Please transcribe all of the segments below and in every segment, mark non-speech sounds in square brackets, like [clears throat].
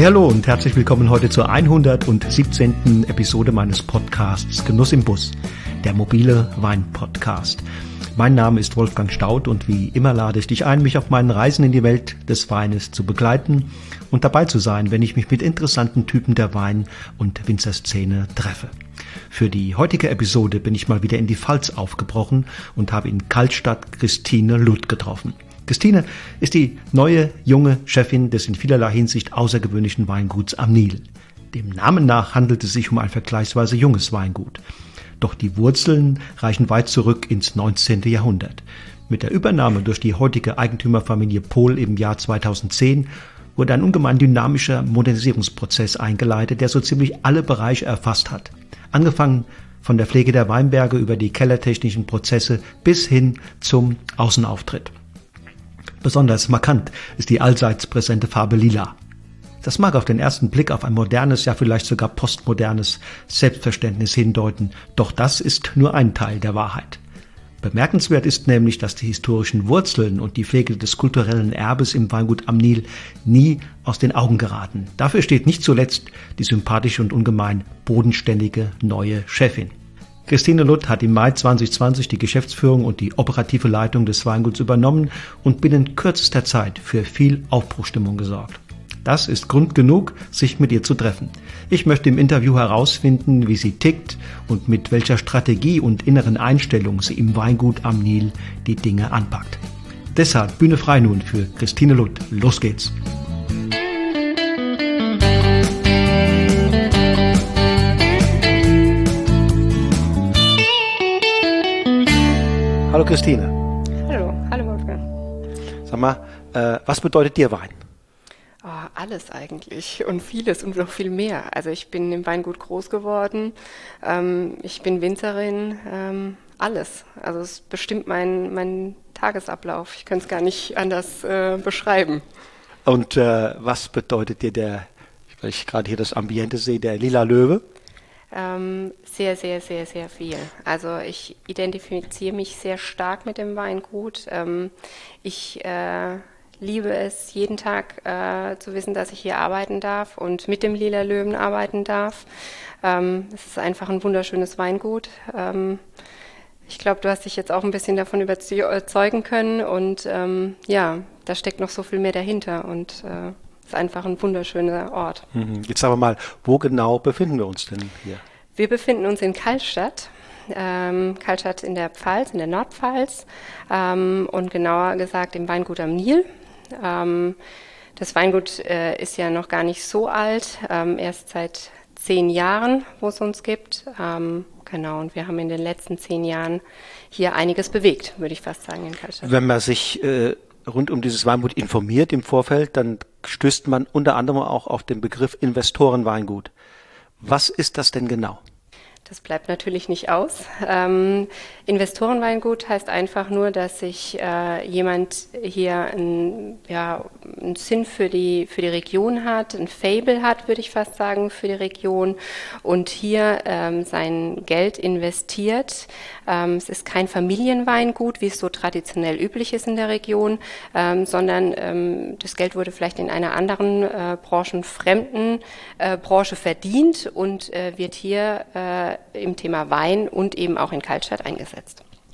Hey, hallo und herzlich willkommen heute zur 117. Episode meines Podcasts Genuss im Bus, der mobile Wein-Podcast. Mein Name ist Wolfgang Staud und wie immer lade ich dich ein, mich auf meinen Reisen in die Welt des Weines zu begleiten und dabei zu sein, wenn ich mich mit interessanten Typen der Wein- und Winzerszene treffe. Für die heutige Episode bin ich mal wieder in die Pfalz aufgebrochen und habe in Kaltstadt Christine Luth getroffen. Christine ist die neue junge Chefin des in vielerlei Hinsicht außergewöhnlichen Weinguts am Nil. Dem Namen nach handelt es sich um ein vergleichsweise junges Weingut. Doch die Wurzeln reichen weit zurück ins 19. Jahrhundert. Mit der Übernahme durch die heutige Eigentümerfamilie Pohl im Jahr 2010 wurde ein ungemein dynamischer Modernisierungsprozess eingeleitet, der so ziemlich alle Bereiche erfasst hat. Angefangen von der Pflege der Weinberge über die kellertechnischen Prozesse bis hin zum Außenauftritt. Besonders markant ist die allseits präsente Farbe Lila. Das mag auf den ersten Blick auf ein modernes, ja vielleicht sogar postmodernes Selbstverständnis hindeuten, doch das ist nur ein Teil der Wahrheit. Bemerkenswert ist nämlich, dass die historischen Wurzeln und die Pflege des kulturellen Erbes im Weingut am Nil nie aus den Augen geraten. Dafür steht nicht zuletzt die sympathische und ungemein bodenständige neue Chefin. Christine Lutt hat im Mai 2020 die Geschäftsführung und die operative Leitung des Weinguts übernommen und binnen kürzester Zeit für viel Aufbruchstimmung gesorgt. Das ist Grund genug, sich mit ihr zu treffen. Ich möchte im Interview herausfinden, wie sie tickt und mit welcher Strategie und inneren Einstellung sie im Weingut am Nil die Dinge anpackt. Deshalb Bühne frei nun für Christine Lutt. Los geht's! Hallo Christine. Hallo, hallo Wolfgang. Sag mal, äh, was bedeutet dir Wein? Oh, alles eigentlich und vieles und noch viel mehr. Also ich bin im Weingut groß geworden, ähm, ich bin Winzerin, ähm, alles. Also es bestimmt mein, mein Tagesablauf. Ich könnte es gar nicht anders äh, beschreiben. Und äh, was bedeutet dir der, weil ich gerade hier das Ambiente sehe, der lila Löwe? Ähm, sehr, sehr, sehr, sehr viel. Also ich identifiziere mich sehr stark mit dem Weingut. Ähm, ich äh, liebe es, jeden Tag äh, zu wissen, dass ich hier arbeiten darf und mit dem Lila Löwen arbeiten darf. Ähm, es ist einfach ein wunderschönes Weingut. Ähm, ich glaube, du hast dich jetzt auch ein bisschen davon überzeugen können und ähm, ja, da steckt noch so viel mehr dahinter und äh, ist einfach ein wunderschöner Ort. Mhm. Jetzt wir mal, wo genau befinden wir uns denn hier? Wir befinden uns in Kaltstadt. Ähm, Kaltstadt in der Pfalz, in der Nordpfalz ähm, und genauer gesagt im Weingut am Nil. Ähm, das Weingut äh, ist ja noch gar nicht so alt, ähm, erst seit zehn Jahren, wo es uns gibt. Ähm, genau, und wir haben in den letzten zehn Jahren hier einiges bewegt, würde ich fast sagen, in Kaltstadt. Wenn man sich äh, rund um dieses Weingut informiert im Vorfeld, dann stößt man unter anderem auch auf den Begriff Investorenweingut. Was ist das denn genau? Das bleibt natürlich nicht aus. Ähm, Investorenweingut heißt einfach nur, dass sich äh, jemand hier ein, ja, einen Sinn für die, für die Region hat, ein Fable hat, würde ich fast sagen, für die Region und hier ähm, sein Geld investiert. Ähm, es ist kein Familienweingut, wie es so traditionell üblich ist in der Region, ähm, sondern ähm, das Geld wurde vielleicht in einer anderen äh, branchenfremden äh, Branche verdient und äh, wird hier äh, im Thema Wein und eben auch in Kaltstadt eingesetzt.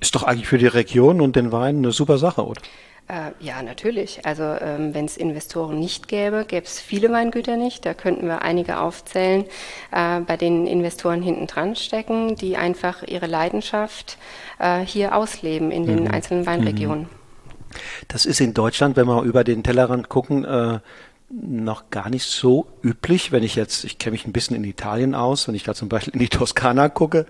Ist doch eigentlich für die Region und den Wein eine super Sache, oder? Äh, ja, natürlich. Also ähm, wenn es Investoren nicht gäbe, gäbe es viele Weingüter nicht. Da könnten wir einige aufzählen, äh, bei denen Investoren hinten dran stecken, die einfach ihre Leidenschaft äh, hier ausleben in den mhm. einzelnen Weinregionen. Mhm. Das ist in Deutschland, wenn wir über den Tellerrand gucken, äh, noch gar nicht so üblich, wenn ich jetzt, ich kenne mich ein bisschen in Italien aus, wenn ich da zum Beispiel in die [laughs] Toskana gucke,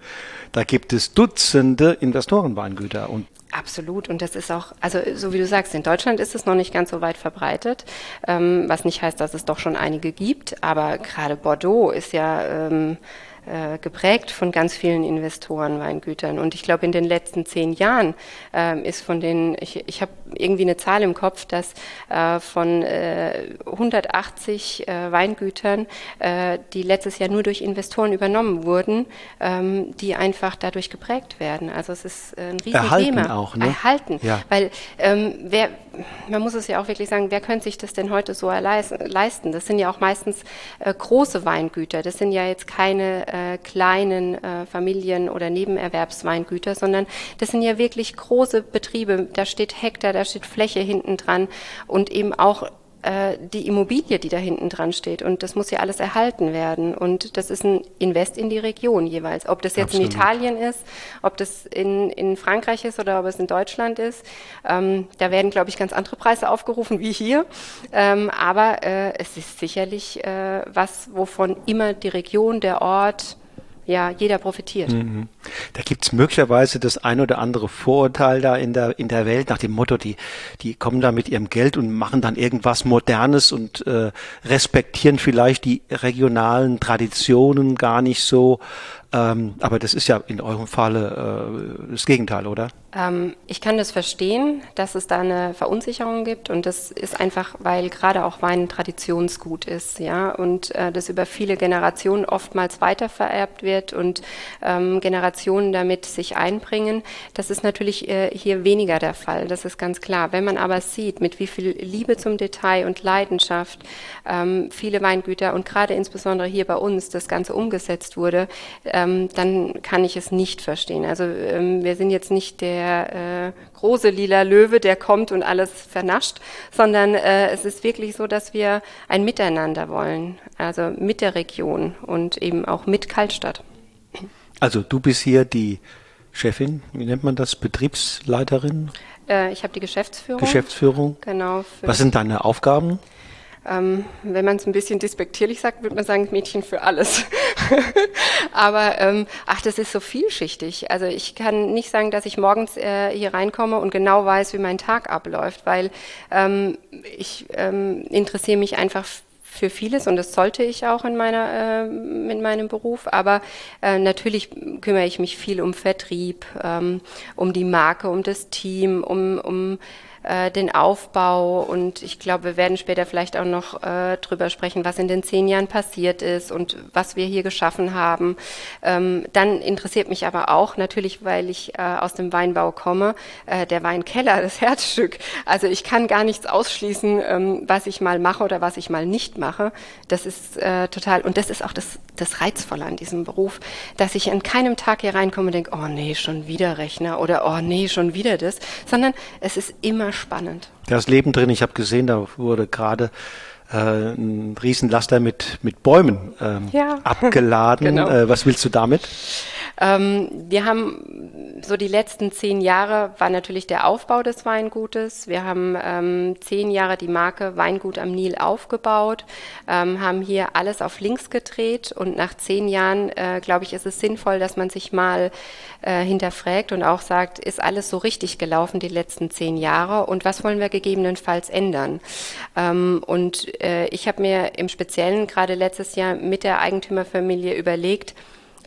da gibt es Dutzende Investorenweingüter und Absolut. Und das ist auch, also so wie du sagst, in Deutschland ist es noch nicht ganz so weit verbreitet, ähm, was nicht heißt, dass es doch schon einige gibt. Aber gerade Bordeaux ist ja ähm, äh, geprägt von ganz vielen Investoren Weingütern. Und ich glaube, in den letzten zehn Jahren ähm, ist von den, ich, ich habe irgendwie eine Zahl im Kopf, dass äh, von äh, 180 äh, Weingütern, äh, die letztes Jahr nur durch Investoren übernommen wurden, ähm, die einfach dadurch geprägt werden. Also es ist ein Riesenthema. Erhalten auch, ne? Erhalten. Ja. Weil ähm, wer, man muss es ja auch wirklich sagen, wer könnte sich das denn heute so leisten? Das sind ja auch meistens äh, große Weingüter. Das sind ja jetzt keine äh, kleinen äh, Familien- oder Nebenerwerbsweingüter, sondern das sind ja wirklich große Betriebe. Da steht Hektar, da steht Fläche hinten dran und eben auch äh, die Immobilie, die da hinten dran steht. Und das muss ja alles erhalten werden. Und das ist ein Invest in die Region jeweils. Ob das jetzt Absolut. in Italien ist, ob das in, in Frankreich ist oder ob es in Deutschland ist. Ähm, da werden, glaube ich, ganz andere Preise aufgerufen wie hier. Ähm, aber äh, es ist sicherlich äh, was, wovon immer die Region, der Ort, ja, jeder profitiert. Mhm. Da gibt's möglicherweise das ein oder andere Vorurteil da in der, in der Welt nach dem Motto, die, die kommen da mit ihrem Geld und machen dann irgendwas Modernes und äh, respektieren vielleicht die regionalen Traditionen gar nicht so. Ähm, aber das ist ja in eurem Falle äh, das Gegenteil, oder? Ähm, ich kann das verstehen, dass es da eine Verunsicherung gibt und das ist einfach, weil gerade auch Wein Traditionsgut ist, ja, und äh, das über viele Generationen oftmals weitervererbt wird und ähm, Generationen damit sich einbringen. Das ist natürlich äh, hier weniger der Fall, das ist ganz klar. Wenn man aber sieht, mit wie viel Liebe zum Detail und Leidenschaft ähm, viele Weingüter und gerade insbesondere hier bei uns das Ganze umgesetzt wurde, ähm, dann kann ich es nicht verstehen. Also ähm, wir sind jetzt nicht der äh, große lila Löwe, der kommt und alles vernascht, sondern äh, es ist wirklich so, dass wir ein Miteinander wollen, also mit der Region und eben auch mit Kaltstadt. Also du bist hier die Chefin, wie nennt man das, Betriebsleiterin? Äh, ich habe die Geschäftsführung. Geschäftsführung. Genau. Was sind deine Aufgaben? Ähm, wenn man es ein bisschen despektierlich sagt, würde man sagen, Mädchen für alles. [laughs] Aber ähm, ach, das ist so vielschichtig. Also ich kann nicht sagen, dass ich morgens äh, hier reinkomme und genau weiß, wie mein Tag abläuft, weil ähm, ich ähm, interessiere mich einfach für vieles und das sollte ich auch in meiner äh, in meinem Beruf. Aber äh, natürlich kümmere ich mich viel um Vertrieb, ähm, um die Marke, um das Team, um um äh, den Aufbau und ich glaube, wir werden später vielleicht auch noch äh, drüber sprechen, was in den zehn Jahren passiert ist und was wir hier geschaffen haben. Ähm, dann interessiert mich aber auch natürlich, weil ich äh, aus dem Weinbau komme, äh, der Weinkeller, [laughs] das Herzstück. Also ich kann gar nichts ausschließen, ähm, was ich mal mache oder was ich mal nicht mache. Das ist äh, total und das ist auch das, das Reizvolle an diesem Beruf, dass ich an keinem Tag hier reinkomme und denke, oh nee, schon wieder Rechner oder oh nee, schon wieder das, sondern es ist immer spannend. Da ist Leben drin. Ich habe gesehen, da wurde gerade äh, ein Riesenlaster mit, mit Bäumen ähm, ja. [laughs] abgeladen. genau. äh, was willst du damit? Ähm, wir haben so die letzten zehn Jahre war natürlich der Aufbau des Weingutes. Wir haben ähm, zehn Jahre die Marke Weingut am Nil aufgebaut, ähm, haben hier alles auf links gedreht und nach zehn Jahren, äh, glaube ich, ist es sinnvoll, dass man sich mal äh, hinterfragt und auch sagt, ist alles so richtig gelaufen die letzten zehn Jahre und was wollen wir gegebenenfalls ändern? Ähm, und äh, ich habe mir im Speziellen gerade letztes Jahr mit der Eigentümerfamilie überlegt,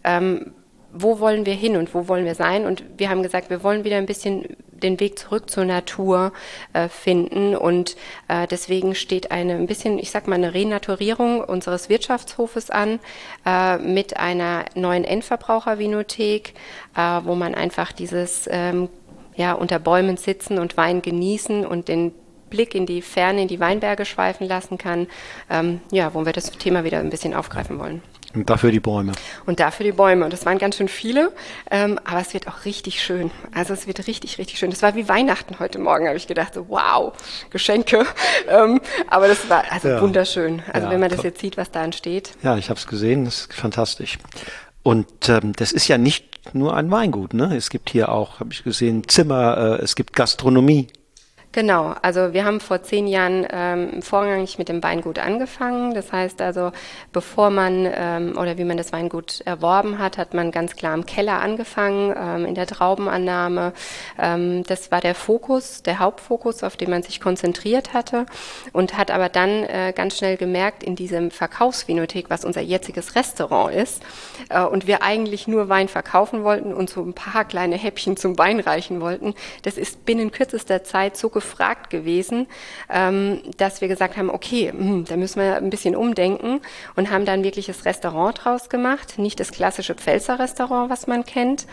ähm, wo wollen wir hin und wo wollen wir sein? Und wir haben gesagt, wir wollen wieder ein bisschen den Weg zurück zur Natur äh, finden. Und äh, deswegen steht eine ein bisschen, ich sag mal, eine Renaturierung unseres Wirtschaftshofes an äh, mit einer neuen Endverbrauchervinothek, äh, wo man einfach dieses ähm, ja, unter Bäumen sitzen und Wein genießen und den Blick in die Ferne, in die Weinberge schweifen lassen kann, ähm, ja, wo wir das Thema wieder ein bisschen aufgreifen wollen. Und dafür die Bäume. Und dafür die Bäume. Und das waren ganz schön viele. Ähm, aber es wird auch richtig schön. Also es wird richtig, richtig schön. Das war wie Weihnachten heute Morgen, habe ich gedacht. So, wow, Geschenke. [laughs] Ähm, aber das war also ja. wunderschön. Also ja, wenn man das jetzt sieht, was da entsteht. Ja, ich habe es gesehen. Das ist fantastisch. Und ähm, das ist ja nicht nur ein Weingut. Ne? Es gibt hier auch, habe ich gesehen, Zimmer, äh, es gibt Gastronomie. Genau, also wir haben vor zehn Jahren ähm, vorrangig mit dem Weingut angefangen. Das heißt also, bevor man ähm, oder wie man das Weingut erworben hat, hat man ganz klar im Keller angefangen, ähm, in der Traubenannahme. Ähm, das war der Fokus, der Hauptfokus, auf den man sich konzentriert hatte und hat aber dann äh, ganz schnell gemerkt, in diesem Verkaufsvinothek, was unser jetziges Restaurant ist, äh, und wir eigentlich nur Wein verkaufen wollten und so ein paar kleine Häppchen zum Wein reichen wollten, das ist binnen kürzester Zeit so gefragt gewesen, ähm, dass wir gesagt haben, okay, mh, hm, da müssen wir ein bisschen umdenken und haben dann wirkliches Restaurant draus gemacht. Nicht das klassische Pfälzer Restaurant, was man kennt,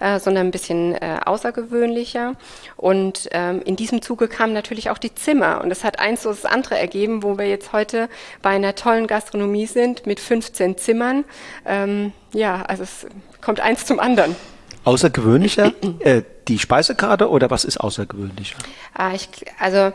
äh, sondern ein bisschen äh, außergewöhnlicher. Und ähm, in diesem Zuge kamen natürlich auch die Zimmer. Und es hat eins so das andere ergeben, wo wir jetzt heute bei einer tollen Gastronomie sind mit 15 Zimmern. Ähm, ja, also es kommt eins zum anderen. Außergewöhnlicher? [clears throat] äh, die Speisekarte oder was ist außergewöhnlicher? Ah, ich, also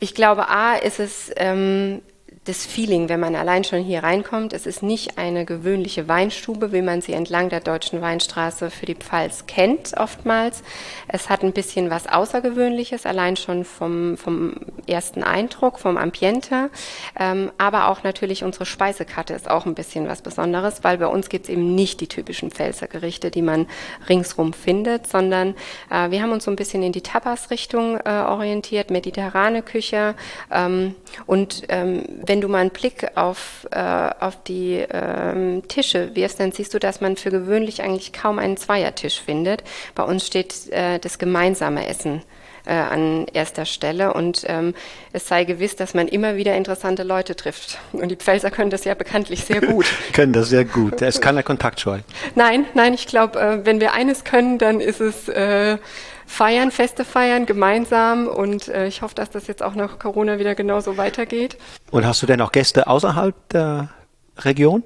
ich glaube, A ist es ähm, das Feeling, wenn man allein schon hier reinkommt. Es ist nicht eine gewöhnliche Weinstube, wie man sie entlang der Deutschen Weinstraße für die Pfalz kennt, oftmals. Es hat ein bisschen was Außergewöhnliches, allein schon vom, vom ersten Eindruck, vom Ambiente. Ähm, aber auch natürlich unsere Speisekarte ist auch ein bisschen was Besonderes, weil bei uns gibt es eben nicht die typischen Pfälzer Gerichte, die man ringsrum findet, sondern äh, wir haben uns so ein bisschen in die Tapas-Richtung äh, orientiert, mediterrane Küche. Ähm, und ähm, wenn wenn du mal einen Blick auf, äh, auf die ähm, Tische wirfst, dann siehst du, dass man für gewöhnlich eigentlich kaum einen Zweiertisch findet. Bei uns steht äh, das gemeinsame Essen äh, an erster Stelle und ähm, es sei gewiss, dass man immer wieder interessante Leute trifft. Und die Pfälzer können das ja bekanntlich sehr gut. [laughs] können das sehr gut. Er ist keiner kontaktscheu. Nein, nein, ich glaube, äh, wenn wir eines können, dann ist es äh, feiern, Feste feiern, gemeinsam. Und äh, ich hoffe, dass das jetzt auch nach Corona wieder genauso weitergeht. Und hast du denn auch Gäste außerhalb der Region?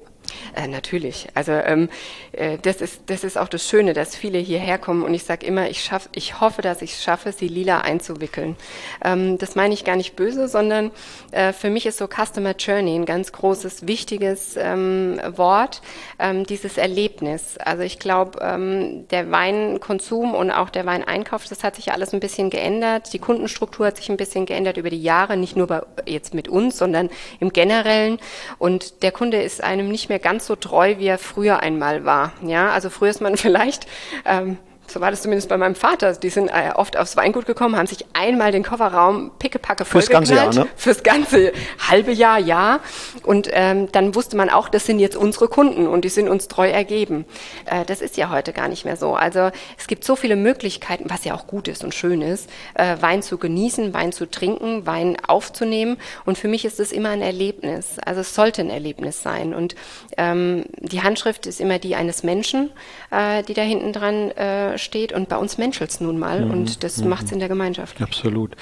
Äh, natürlich. Also ähm, äh, das, ist, das ist auch das Schöne, dass viele hierher kommen und ich sage immer, ich, schaff, ich hoffe, dass ich es schaffe, sie lila einzuwickeln. Ähm, das meine ich gar nicht böse, sondern äh, für mich ist so Customer Journey ein ganz großes, wichtiges ähm, Wort, ähm, dieses Erlebnis. Also ich glaube, ähm, der Weinkonsum und auch der Weineinkauf, das hat sich alles ein bisschen geändert. Die Kundenstruktur hat sich ein bisschen geändert über die Jahre, nicht nur bei, jetzt mit uns, sondern im Generellen. Und der Kunde ist einem nicht mehr ganz so treu, wie er früher einmal war. Ja, also früher ist man [laughs] vielleicht ähm, so war das zumindest bei meinem Vater. Die sind äh, oft aufs Weingut gekommen, haben sich einmal den Kofferraum pickepacke Fürs ganze Jahr, ne? Fürs ganze halbe Jahr, ja. Und ähm, dann wusste man auch, das sind jetzt unsere Kunden und die sind uns treu ergeben. Äh, das ist ja heute gar nicht mehr so. Also es gibt so viele Möglichkeiten, was ja auch gut ist und schön ist, äh, Wein zu genießen, Wein zu trinken, Wein aufzunehmen. Und für mich ist es immer ein Erlebnis. Also es sollte ein Erlebnis sein. Und ähm, die Handschrift ist immer die eines Menschen, äh, die da hinten dran äh, steht und bei uns menschelt es nun mal mhm. und das mhm. macht es in der Gemeinschaft. Absolut.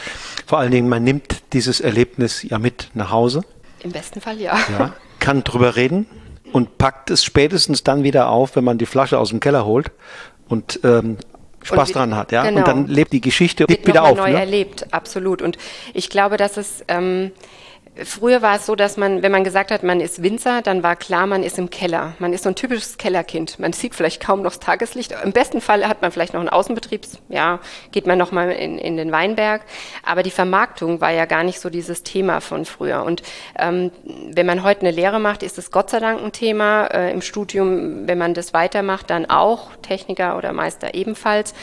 Vor allen Dingen, man nimmt dieses Erlebnis ja mit nach Hause. Im besten Fall ja. ja kann drüber reden und packt es spätestens dann wieder auf, wenn man die Flasche aus dem Keller holt und ähm, Spaß und, dran hat, ja. Genau. Und dann lebt die Geschichte lebt wieder auf. neu ne? erlebt, absolut. Und ich glaube, dass es ähm, Früher war es so, dass man, wenn man gesagt hat, man ist Winzer, dann war klar, man ist im Keller. Man ist so ein typisches Kellerkind. Man sieht vielleicht kaum noch das Tageslicht. Im besten Fall hat man vielleicht noch einen Außenbetriebs, ja, geht man noch mal in, in den Weinberg. Aber die Vermarktung war ja gar nicht so dieses Thema von früher. Und ähm, wenn man heute eine Lehre macht, ist es Gott sei Dank ein Thema. Äh, Im Studium, wenn man das weitermacht, dann auch Techniker oder Meister ebenfalls.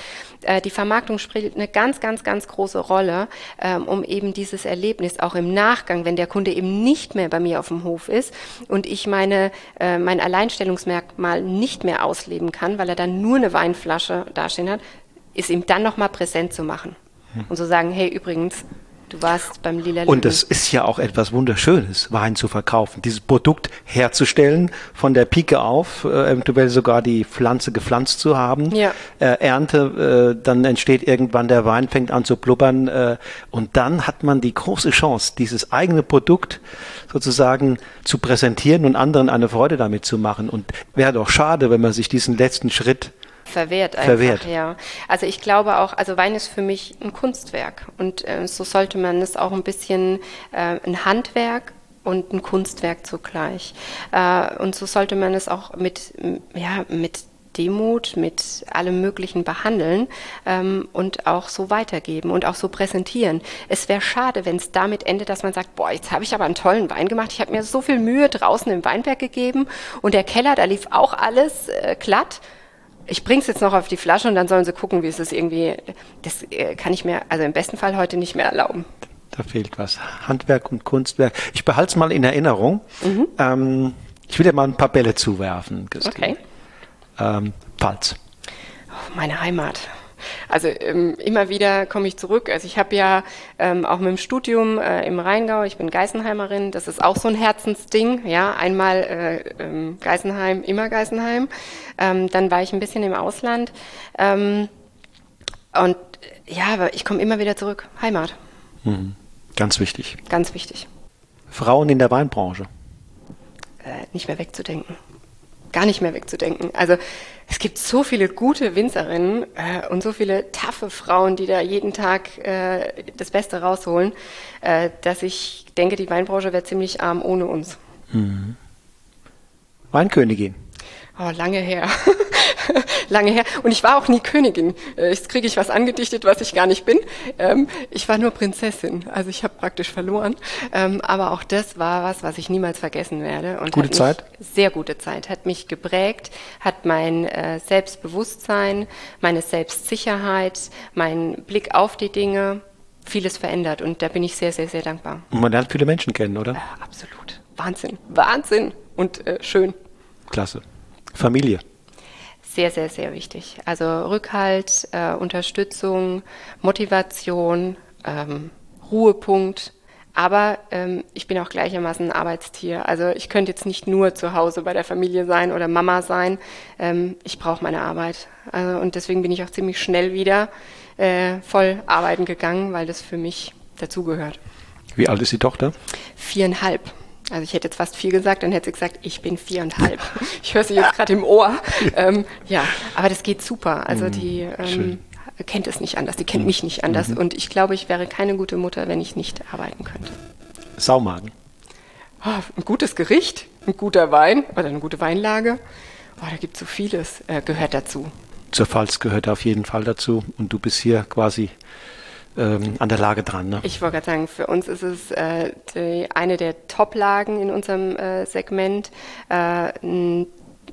Äh, die Vermarktung spielt eine ganz, ganz, ganz große Rolle, ähm, um eben dieses Erlebnis auch im Nachgang, wenn der Kunde eben nicht mehr bei mir auf dem Hof ist und ich meine, äh, mein Alleinstellungsmerkmal nicht mehr ausleben kann, weil er dann nur eine Weinflasche dastehen hat, ist ihm dann nochmal präsent zu machen. Hm. Und zu so sagen, hey, übrigens, Du warst beim Lila Und es ist ja auch etwas Wunderschönes, Wein zu verkaufen, dieses Produkt herzustellen, von der Pike auf, äh, eventuell sogar die Pflanze gepflanzt zu haben, ja. äh, Ernte, äh, dann entsteht irgendwann der Wein, fängt an zu blubbern äh, und dann hat man die große Chance, dieses eigene Produkt sozusagen zu präsentieren und anderen eine Freude damit zu machen. Und wäre doch schade, wenn man sich diesen letzten Schritt verwehrt einfach, verwehrt. ja. Also ich glaube auch, also Wein ist für mich ein Kunstwerk und äh, so sollte man es auch ein bisschen äh, ein Handwerk und ein Kunstwerk zugleich. Äh, und so sollte man es auch mit, ja, mit Demut, mit allem Möglichen behandeln ähm, und auch so weitergeben und auch so präsentieren. Es wäre schade, wenn es damit endet, dass man sagt, boah, jetzt habe ich aber einen tollen Wein gemacht. Ich habe mir so viel Mühe draußen im Weinberg gegeben und der Keller, da lief auch alles äh, glatt ich bring's jetzt noch auf die Flasche und dann sollen sie gucken, wie es ist irgendwie. Das äh, kann ich mir also im besten Fall heute nicht mehr erlauben. Da fehlt was. Handwerk und Kunstwerk. Ich behalte es mal in Erinnerung. Mhm. Ähm, ich will dir mal ein paar Bälle zuwerfen, Christine. Okay. Ähm, Pfalz. Oh, meine Heimat. Also ähm, immer wieder komme ich zurück. Also ich habe ja ähm, auch mit dem Studium äh, im Rheingau, ich bin Geisenheimerin, das ist auch so ein Herzensding. Ja, einmal äh, ähm, Geisenheim, immer Geisenheim. Ähm, dann war ich ein bisschen im Ausland. Ähm, und ja, aber ich komme immer wieder zurück. Heimat. Mhm. Ganz wichtig. Ganz wichtig. Frauen in der Weinbranche. Äh, nicht mehr wegzudenken gar nicht mehr wegzudenken. Also es gibt so viele gute Winzerinnen äh, und so viele taffe Frauen, die da jeden Tag äh, das Beste rausholen, äh, dass ich denke, die Weinbranche wäre ziemlich arm ohne uns. Mhm. Weinkönigin. Oh, lange her. [laughs] lange her. Und ich war auch nie Königin. Äh, jetzt kriege ich was angedichtet, was ich gar nicht bin. Ähm, ich war nur Prinzessin. Also ich habe praktisch verloren. Ähm, aber auch das war was, was ich niemals vergessen werde. Und gute Zeit? Sehr gute Zeit. Hat mich geprägt, hat mein äh, Selbstbewusstsein, meine Selbstsicherheit, mein Blick auf die Dinge, vieles verändert. Und da bin ich sehr, sehr, sehr dankbar. Und man lernt viele Menschen kennen, oder? Äh, absolut. Wahnsinn. Wahnsinn. Und äh, schön. Klasse. Familie. Sehr, sehr, sehr wichtig. Also Rückhalt, äh, Unterstützung, Motivation, ähm, Ruhepunkt. Aber ähm, ich bin auch gleichermaßen ein Arbeitstier. Also ich könnte jetzt nicht nur zu Hause bei der Familie sein oder Mama sein. Ähm, ich brauche meine Arbeit. Also, und deswegen bin ich auch ziemlich schnell wieder äh, voll arbeiten gegangen, weil das für mich dazugehört. Wie alt ist die Tochter? Viereinhalb. Also ich hätte jetzt fast vier gesagt, dann hätte sie gesagt, ich bin viereinhalb. [laughs] Ich höre sie jetzt gerade im Ohr. Ähm, ja, aber das geht super. Also mhm, die ähm, kennt es nicht anders, die kennt mich nicht anders. Mhm. Und ich glaube, ich wäre keine gute Mutter, wenn ich nicht arbeiten könnte. Saumagen. Oh, ein gutes Gericht, ein guter Wein oder eine gute Weinlage. Oh, da gibt es so vieles, äh, gehört dazu. Zur Pfalz gehört auf jeden Fall dazu. Und du bist hier quasi ähm, an der Lage dran. Ne? Ich wollte gerade sagen, für uns ist es äh, die, eine der Top-Lagen in unserem äh, Segment. Äh,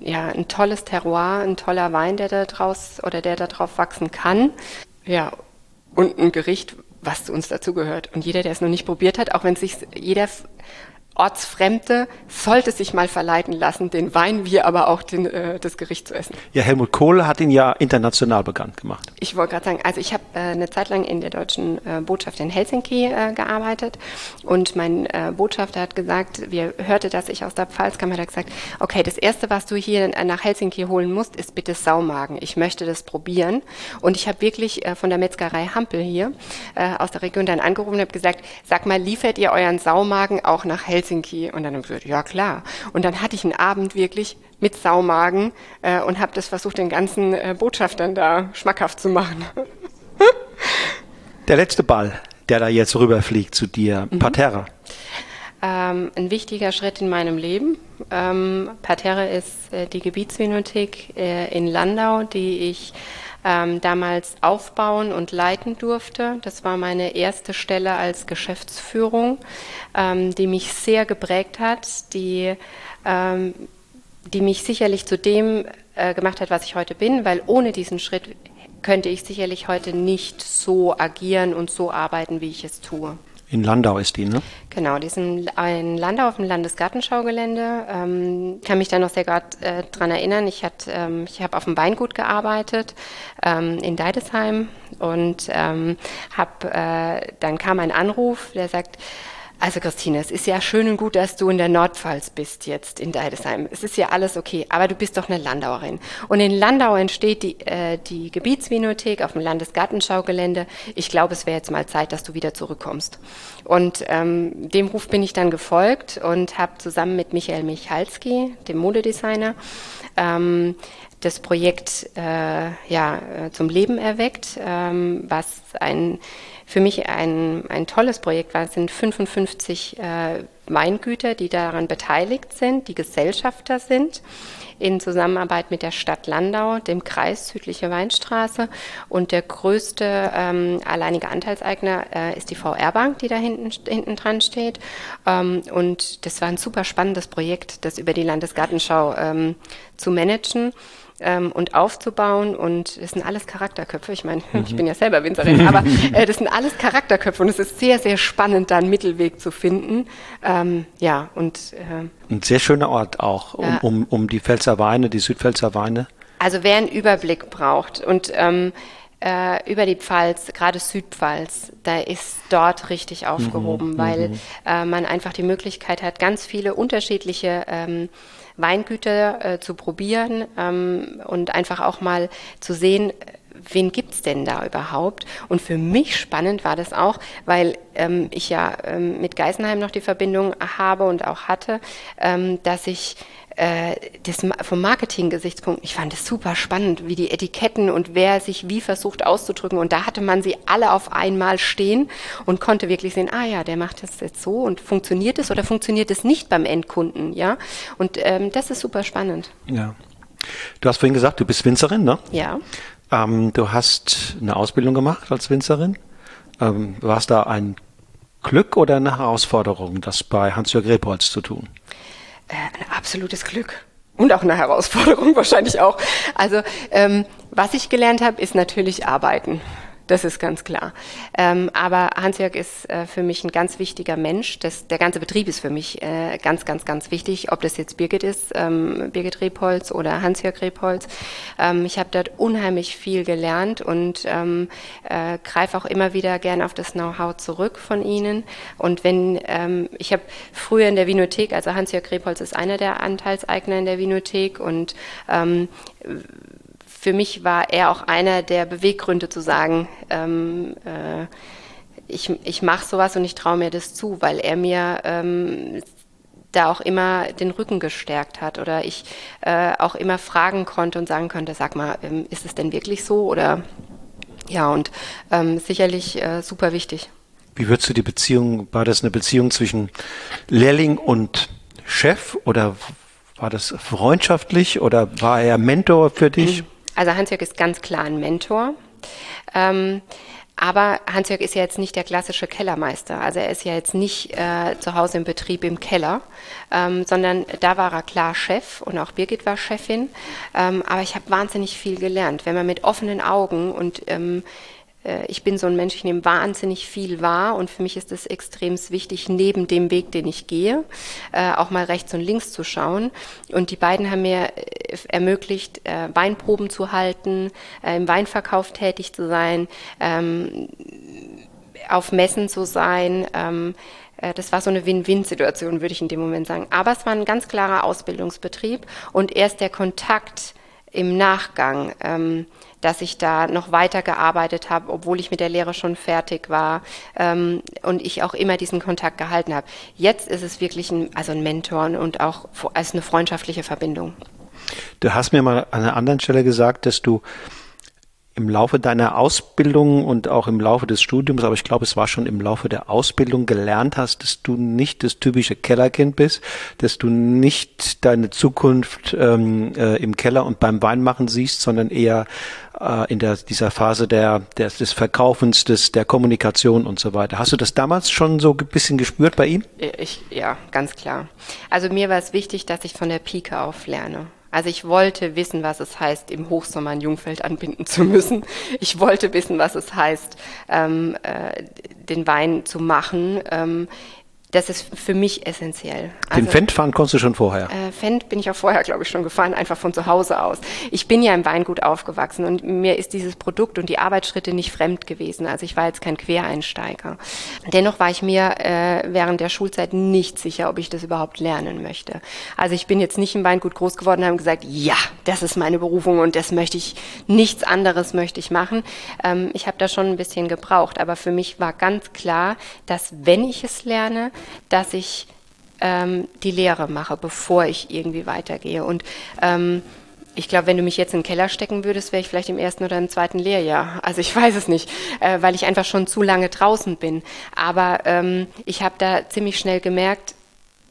ja, ein tolles Terroir, ein toller Wein, der da draus oder der da drauf wachsen kann. Ja, und ein Gericht, was zu uns dazugehört. Und jeder, der es noch nicht probiert hat, auch wenn sich jeder Ortsfremde sollte sich mal verleiten lassen, den Wein wie aber auch den, äh, das Gericht zu essen. Ja, Helmut Kohl hat ihn ja international bekannt gemacht. Ich wollte gerade sagen, also ich habe äh, eine Zeit lang in der deutschen äh, Botschaft in Helsinki äh, gearbeitet und mein äh, Botschafter hat gesagt, wir hörte, dass ich aus der Pfalz kam, hat er gesagt, okay, das erste, was du hier nach Helsinki holen musst, ist bitte Saumagen. Ich möchte das probieren. Und ich habe wirklich äh, von der Metzgerei Hampel hier aus der Region dann angerufen und habe gesagt, sag mal, liefert ihr euren Saumagen auch nach Helsinki? Helsinki. Und dann habe ich gesagt, ja klar. Und dann hatte ich einen Abend wirklich mit Saumagen äh, und habe das versucht, den ganzen äh, Botschaftern da schmackhaft zu machen. der letzte Ball, der da jetzt rüberfliegt zu dir, mhm. Parterre. Ähm, ein wichtiger Schritt in meinem Leben. Ähm, Parterre ist äh, die Gebietsvinothek äh, in Landau, die ich ähm, damals aufbauen und leiten durfte. Das war meine erste Stelle als Geschäftsführung, ähm, die mich sehr geprägt hat, die, ähm, die mich sicherlich zu dem äh, gemacht hat, was ich heute bin, weil ohne diesen Schritt könnte ich sicherlich heute nicht so agieren und so arbeiten, wie ich es tue. In Landau ist die, ne? Genau, die sind in Landau auf dem Landesgartenschaugelände. Ähm, kann mich da noch sehr gerade äh, dran erinnern. Ich, ähm, ich habe auf dem Weingut gearbeitet ähm, in Deidesheim und ähm, hab, äh, dann kam ein Anruf, der sagt, also Christine, es ist ja schön und gut, dass du in der Nordpfalz bist jetzt in Deidesheim. Es ist ja alles okay, aber du bist doch eine Landauerin. Und in Landau entsteht die, äh, die Gebietsvinothek auf dem Landesgartenschaugelände. Ich glaube, es wäre jetzt mal Zeit, dass du wieder zurückkommst. Und ähm, dem Ruf bin ich dann gefolgt und habe zusammen mit Michael Michalski, dem Modedesigner, ähm, das Projekt äh, ja, äh, zum Leben erweckt, ähm, was ein für mich ein, ein tolles Projekt war. Es sind 55 äh, Weingüter, die daran beteiligt sind, die Gesellschafter sind, in Zusammenarbeit mit der Stadt Landau, dem Kreis Südliche Weinstraße. Und der größte ähm, alleinige Anteilseigner äh, ist die VR-Bank, die da hinten, hinten dran steht. Ähm, und das war ein super spannendes Projekt, das über die Landesgartenschau ähm, zu managen ähm, und aufzubauen. Und es sind alles Charakterköpfe. Ich meine, [laughs] mhm. ich bin ja selber Winzerin, aber äh, das sind alles Charakterköpfe und es ist sehr, sehr spannend, da einen Mittelweg zu finden. Ähm, ja, und äh, ein sehr schöner Ort auch, um, ja. um, um die Pfälzer Weine, die Südpfälzer Weine. Also wer einen Überblick braucht und ähm, äh, über die Pfalz, gerade Südpfalz, da ist dort richtig aufgehoben, mhm, weil mhm. äh, man einfach die Möglichkeit hat, ganz viele unterschiedliche ähm, Weingüter äh, zu probieren ähm, und einfach auch mal zu sehen, wen gibt's denn da überhaupt? Und für mich spannend war das auch, weil ähm, ich ja ähm, mit Geisenheim noch die Verbindung habe und auch hatte, ähm, dass ich äh, das vom Marketing-Gesichtspunkt, ich fand es super spannend, wie die Etiketten und wer sich wie versucht auszudrücken. Und da hatte man sie alle auf einmal stehen und konnte wirklich sehen, ah ja, der macht das jetzt so und funktioniert es oder funktioniert es nicht beim Endkunden, ja? Und ähm, das ist super spannend. Ja. Du hast vorhin gesagt, du bist Winzerin, ne? Ja. Ähm, du hast eine Ausbildung gemacht als Winzerin. Ähm, war es da ein Glück oder eine Herausforderung, das bei Hans-Jörg Rebholz zu tun? Äh, ein absolutes Glück. Und auch eine Herausforderung [laughs] wahrscheinlich auch. Also ähm, was ich gelernt habe, ist natürlich arbeiten. Das ist ganz klar. Ähm, aber Hans-Jörg ist äh, für mich ein ganz wichtiger Mensch. Das, der ganze Betrieb ist für mich äh, ganz, ganz, ganz wichtig. Ob das jetzt Birgit ist, ähm, Birgit Rebholz oder Hans-Jörg Rebholz. Ähm, ich habe dort unheimlich viel gelernt und ähm, äh, greife auch immer wieder gerne auf das Know-how zurück von ihnen. Und wenn ähm, ich habe früher in der Vinothek, also Hans-Jörg Rebholz ist einer der Anteilseigner in der Vinothek und ähm, für mich war er auch einer der Beweggründe zu sagen, ähm, äh, ich, ich mache sowas und ich traue mir das zu, weil er mir ähm, da auch immer den Rücken gestärkt hat oder ich äh, auch immer fragen konnte und sagen konnte, sag mal, ähm, ist es denn wirklich so oder ja und ähm, sicherlich äh, super wichtig. Wie würdest du die Beziehung, war das eine Beziehung zwischen Lehrling und Chef oder war das freundschaftlich oder war er Mentor für dich? Mhm. Also Hans-Jörg ist ganz klar ein Mentor. Ähm, aber Hans-Jörg ist ja jetzt nicht der klassische Kellermeister. Also er ist ja jetzt nicht äh, zu Hause im Betrieb im Keller, ähm, sondern da war er klar Chef und auch Birgit war Chefin. Ähm, aber ich habe wahnsinnig viel gelernt. Wenn man mit offenen Augen und ähm, äh, ich bin so ein Mensch, ich nehme wahnsinnig viel wahr und für mich ist es extrem wichtig, neben dem Weg, den ich gehe, äh, auch mal rechts und links zu schauen. Und die beiden haben mir äh, ermöglicht, Weinproben zu halten, im Weinverkauf tätig zu sein, ähm, auf Messen zu sein. Ähm, das war so eine Win-Win-Situation, würde ich in dem Moment sagen. Aber es war ein ganz klarer Ausbildungsbetrieb und erst der Kontakt im Nachgang ähm, dass ich da noch weiter gearbeitet habe, obwohl ich mit der Lehre schon fertig war ähm, und ich auch immer diesen Kontakt gehalten habe. Jetzt ist es wirklich ein, also ein Mentor und auch als eine freundschaftliche Verbindung. Du hast mir mal an einer anderen Stelle gesagt, dass du im Laufe deiner Ausbildung und auch im Laufe des Studiums, aber ich glaube, es war schon im Laufe der Ausbildung gelernt hast, dass du nicht das typische Kellerkind bist, dass du nicht deine Zukunft ähm, äh, im Keller und beim Weinmachen siehst, sondern eher äh, in der, dieser Phase der, der, des Verkaufens, des, der Kommunikation und so weiter. Hast du das damals schon so ein bisschen gespürt bei ihm? Ich, ja, ganz klar. Also mir war es wichtig, dass ich von der Pike auf lerne. Also ich wollte wissen, was es heißt, im Hochsommer ein Jungfeld anbinden zu müssen. Ich wollte wissen, was es heißt, ähm, äh, den Wein zu machen. Ähm, das ist für mich essentiell. Also, Den Fendt fahren konntest du schon vorher? Äh, Fendt bin ich auch vorher, glaube ich, schon gefahren, einfach von zu Hause aus. Ich bin ja im Weingut aufgewachsen und mir ist dieses Produkt und die Arbeitsschritte nicht fremd gewesen. Also ich war jetzt kein Quereinsteiger. Dennoch war ich mir äh, während der Schulzeit nicht sicher, ob ich das überhaupt lernen möchte. Also ich bin jetzt nicht im Weingut groß geworden und habe gesagt, ja, das ist meine Berufung und das möchte ich, nichts anderes möchte ich machen. Ähm, ich habe da schon ein bisschen gebraucht, aber für mich war ganz klar, dass wenn ich es lerne, dass ich ähm, die Lehre mache, bevor ich irgendwie weitergehe. Und ähm, ich glaube, wenn du mich jetzt in den Keller stecken würdest, wäre ich vielleicht im ersten oder im zweiten Lehrjahr. Also ich [laughs] weiß es nicht, äh, weil ich einfach schon zu lange draußen bin. Aber ähm, ich habe da ziemlich schnell gemerkt,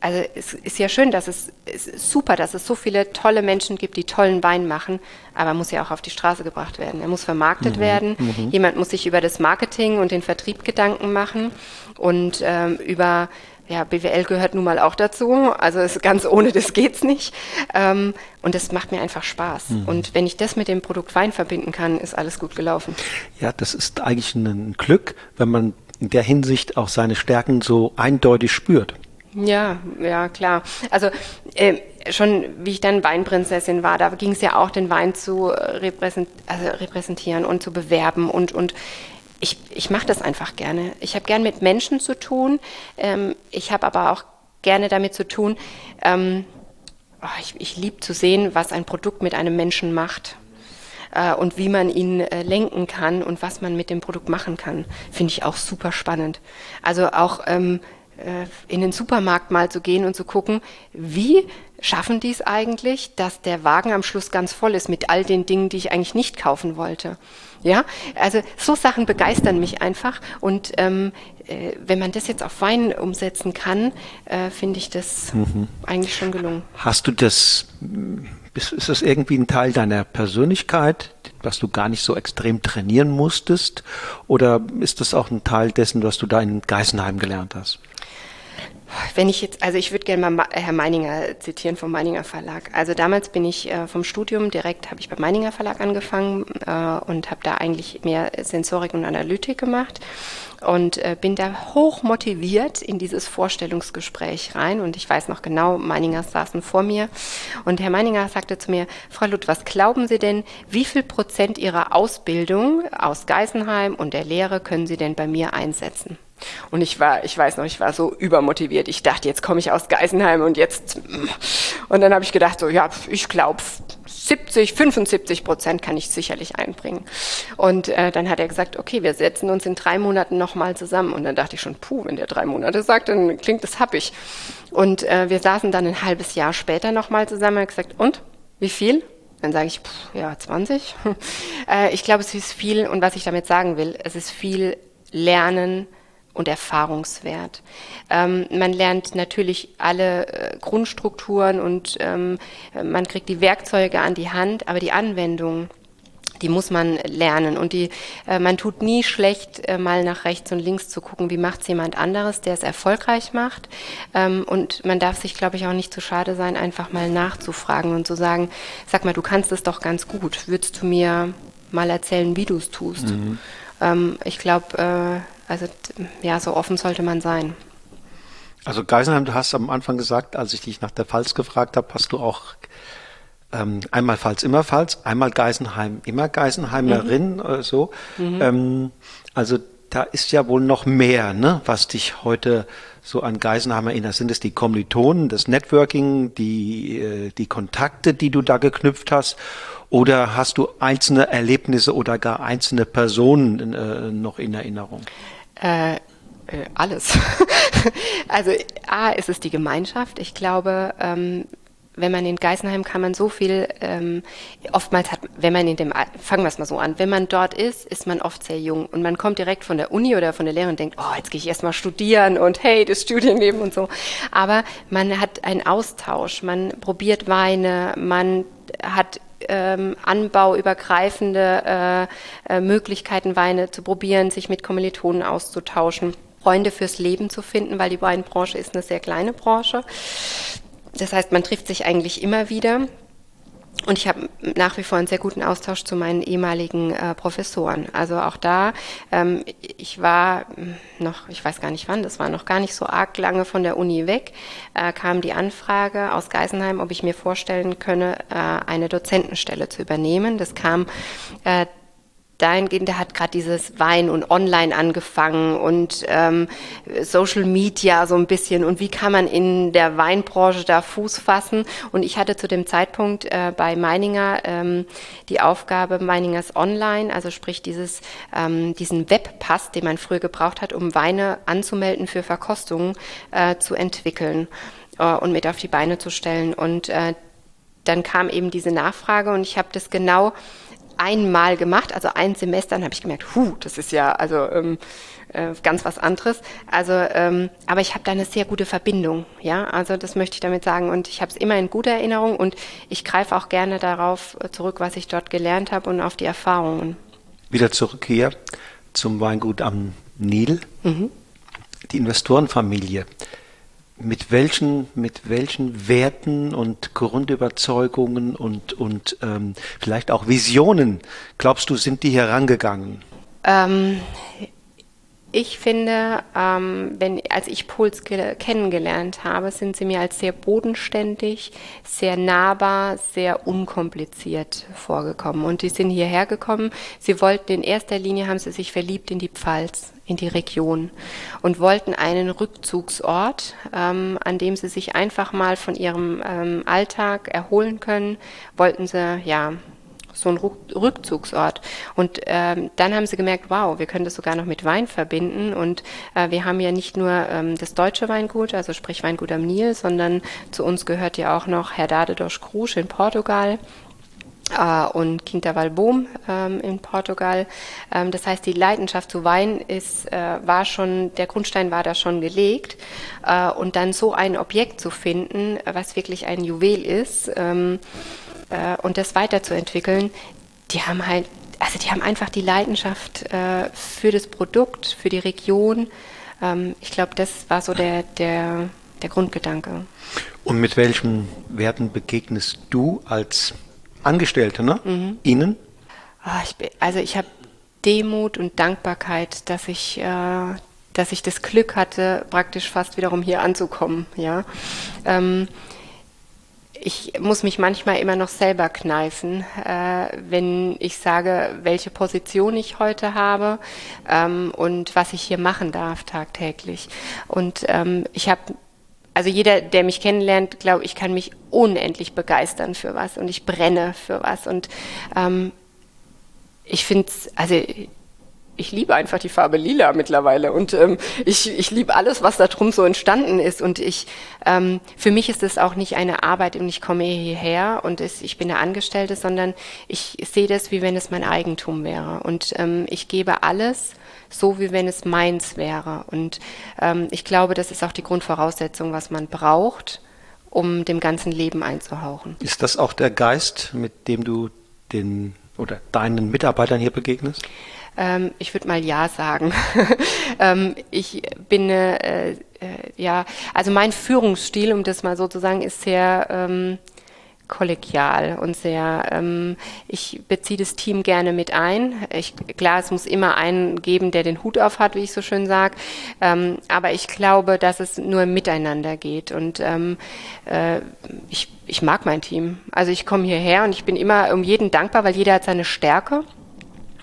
also es ist ja schön, dass es, es ist super, dass es so viele tolle Menschen gibt, die tollen Wein machen, aber er muss ja auch auf die Straße gebracht werden. Er muss vermarktet mhm. werden. Mhm. Jemand muss sich über das Marketing und den Vertrieb Gedanken machen und ähm, über ja, BWL gehört nun mal auch dazu. Also es, ganz ohne das geht's nicht. Ähm, und das macht mir einfach Spaß. Mhm. Und wenn ich das mit dem Produkt Wein verbinden kann, ist alles gut gelaufen. Ja, das ist eigentlich ein Glück, wenn man in der Hinsicht auch seine Stärken so eindeutig spürt. Ja, ja, klar. Also äh, schon wie ich dann Weinprinzessin war, da ging es ja auch, den Wein zu repräsent also repräsentieren und zu bewerben und, und ich, ich mache das einfach gerne. Ich habe gern mit Menschen zu tun. Ähm, ich habe aber auch gerne damit zu tun, ähm, oh, ich, ich liebe zu sehen, was ein Produkt mit einem Menschen macht äh, und wie man ihn äh, lenken kann und was man mit dem Produkt machen kann. Finde ich auch super spannend. Also auch ähm, äh, in den Supermarkt mal zu gehen und zu gucken, wie schaffen die es eigentlich, dass der Wagen am Schluss ganz voll ist mit all den Dingen, die ich eigentlich nicht kaufen wollte. Ja, also so Sachen begeistern mich einfach und ähm, äh, wenn man das jetzt auf Wein umsetzen kann, äh, finde ich das mhm. eigentlich schon gelungen. Hast du das, ist das irgendwie ein Teil deiner Persönlichkeit, was du gar nicht so extrem trainieren musstest? Oder ist das auch ein Teil dessen, was du da in Geisenheim gelernt hast? Wenn ich jetzt, also ich würde gerne mal Herr Meininger zitieren vom Meininger Verlag. Also damals bin ich äh, vom Studium direkt, habe ich beim Meininger Verlag angefangen äh, und habe da eigentlich mehr Sensorik und Analytik gemacht und äh, bin da hoch motiviert in dieses Vorstellungsgespräch rein und ich weiß noch genau, Meininger saßen vor mir und Herr Meininger sagte zu mir, Frau Luth, was glauben Sie denn, wie viel Prozent Ihrer Ausbildung aus Geisenheim und der Lehre können Sie denn bei mir einsetzen? Und ich war, ich weiß noch, ich war so übermotiviert. Ich dachte, jetzt komme ich aus Geisenheim und jetzt. Und dann habe ich gedacht, so, ja, ich glaube, 70, 75 Prozent kann ich sicherlich einbringen. Und äh, dann hat er gesagt, okay, wir setzen uns in drei Monaten nochmal zusammen. Und dann dachte ich schon, puh, wenn der drei Monate sagt, dann klingt das happig. Und äh, wir saßen dann ein halbes Jahr später nochmal zusammen und gesagt, und? Wie viel? Dann sage ich, pff, ja, 20. [laughs] äh, ich glaube, es ist viel, und was ich damit sagen will, es ist viel Lernen, und Erfahrungswert. Ähm, man lernt natürlich alle äh, Grundstrukturen und ähm, man kriegt die Werkzeuge an die Hand, aber die Anwendung, die muss man lernen und die äh, man tut nie schlecht äh, mal nach rechts und links zu gucken wie macht es jemand anderes der es erfolgreich macht ähm, und man darf sich glaube ich auch nicht zu schade sein einfach mal nachzufragen und zu sagen sag mal du kannst es doch ganz gut würdest du mir mal erzählen wie du es tust mhm. ähm, ich glaube äh, also ja, so offen sollte man sein. Also Geisenheim, du hast am Anfang gesagt, als ich dich nach der Pfalz gefragt habe, hast du auch ähm, einmal Pfalz, immer Pfalz, einmal Geisenheim, immer Geisenheimerin mhm. oder so. Mhm. Ähm, also da ist ja wohl noch mehr, ne, was dich heute so an Geisenheim erinnert. Sind es die Kommilitonen, das Networking, die, äh, die Kontakte, die du da geknüpft hast? Oder hast du einzelne Erlebnisse oder gar einzelne Personen äh, noch in Erinnerung? Äh, äh, alles. [laughs] also A ist es die Gemeinschaft. Ich glaube, ähm, wenn man in Geisenheim kann man so viel, ähm, oftmals hat, wenn man in dem, fangen wir es mal so an, wenn man dort ist, ist man oft sehr jung und man kommt direkt von der Uni oder von der Lehre und denkt, oh, jetzt gehe ich erstmal studieren und hey, das Studienleben und so. Aber man hat einen Austausch, man probiert Weine, man hat ähm, anbauübergreifende äh, äh, Möglichkeiten, Weine zu probieren, sich mit Kommilitonen auszutauschen, Freunde fürs Leben zu finden, weil die Weinbranche ist eine sehr kleine Branche. Das heißt, man trifft sich eigentlich immer wieder. Und ich habe nach wie vor einen sehr guten Austausch zu meinen ehemaligen äh, Professoren. Also auch da, ähm, ich war noch, ich weiß gar nicht wann, das war noch gar nicht so arg lange von der Uni weg, äh, kam die Anfrage aus Geisenheim, ob ich mir vorstellen könne, äh, eine Dozentenstelle zu übernehmen. Das kam äh, dahingehend, der hat gerade dieses Wein und Online angefangen und ähm, Social Media so ein bisschen und wie kann man in der Weinbranche da Fuß fassen. Und ich hatte zu dem Zeitpunkt äh, bei Meininger ähm, die Aufgabe Meiningers Online, also sprich dieses, ähm, diesen Webpass, den man früher gebraucht hat, um Weine anzumelden für Verkostungen, äh, zu entwickeln äh, und mit auf die Beine zu stellen. Und äh, dann kam eben diese Nachfrage und ich habe das genau einmal gemacht, also ein Semester, dann habe ich gemerkt, hu, das ist ja also ähm, äh, ganz was anderes. Also, ähm, aber ich habe da eine sehr gute Verbindung, ja. Also das möchte ich damit sagen und ich habe es immer in guter Erinnerung und ich greife auch gerne darauf zurück, was ich dort gelernt habe und auf die Erfahrungen. Wieder zurück hier zum Weingut am Nil. Mhm. Die Investorenfamilie mit welchen, mit welchen Werten und Grundüberzeugungen und, und ähm, vielleicht auch Visionen, glaubst du, sind die herangegangen? Ähm, ich finde, ähm, wenn, als ich Puls kennengelernt habe, sind sie mir als sehr bodenständig, sehr nahbar, sehr unkompliziert vorgekommen. Und die sind hierher gekommen. Sie wollten in erster Linie, haben sie sich verliebt in die Pfalz, in die Region und wollten einen Rückzugsort, ähm, an dem sie sich einfach mal von ihrem ähm, Alltag erholen können. Wollten sie, ja, so ein Rückzugsort. Und ähm, dann haben sie gemerkt, wow, wir können das sogar noch mit Wein verbinden. Und äh, wir haben ja nicht nur ähm, das deutsche Weingut, also sprich Weingut am Nil, sondern zu uns gehört ja auch noch Herdade dos Cruz in Portugal. Uh, und Quinta Boom ähm, in Portugal. Ähm, das heißt, die Leidenschaft zu Wein ist, äh, war schon, der Grundstein war da schon gelegt. Äh, und dann so ein Objekt zu finden, was wirklich ein Juwel ist, ähm, äh, und das weiterzuentwickeln, die haben halt, also die haben einfach die Leidenschaft äh, für das Produkt, für die Region. Ähm, ich glaube, das war so der, der, der Grundgedanke. Und mit welchen Werten begegnest du als Angestellte, ne? Mhm. Ihnen? Oh, ich bin, also ich habe Demut und Dankbarkeit, dass ich, äh, dass ich das Glück hatte, praktisch fast wiederum hier anzukommen. Ja. Ähm, ich muss mich manchmal immer noch selber kneifen, äh, wenn ich sage, welche Position ich heute habe ähm, und was ich hier machen darf tagtäglich. Und ähm, ich habe also jeder, der mich kennenlernt, glaube ich, kann mich unendlich begeistern für was und ich brenne für was. Und ähm, ich finde es, also ich liebe einfach die Farbe lila mittlerweile. Und ähm, ich, ich liebe alles, was da drum so entstanden ist. Und ich, ähm, für mich ist es auch nicht eine Arbeit und ich komme hierher und es, ich bin eine Angestellte, sondern ich sehe das, wie wenn es mein Eigentum wäre. Und ähm, ich gebe alles so, wie wenn es meins wäre und ähm, ich glaube, das ist auch die Grundvoraussetzung, was man braucht, um dem ganzen Leben einzuhauchen. Ist das auch der Geist, mit dem du den oder deinen Mitarbeitern hier begegnest? Ähm, ich würde mal ja sagen. [laughs] ähm, ich bin, äh, äh, ja, also mein Führungsstil, um das mal so zu sagen, ist sehr ähm, kollegial und sehr, ähm, ich beziehe das Team gerne mit ein. Ich, klar, es muss immer einen geben, der den Hut auf hat, wie ich so schön sage. Ähm, aber ich glaube, dass es nur Miteinander geht. Und ähm, äh, ich, ich mag mein Team. Also ich komme hierher und ich bin immer um jeden dankbar, weil jeder hat seine Stärke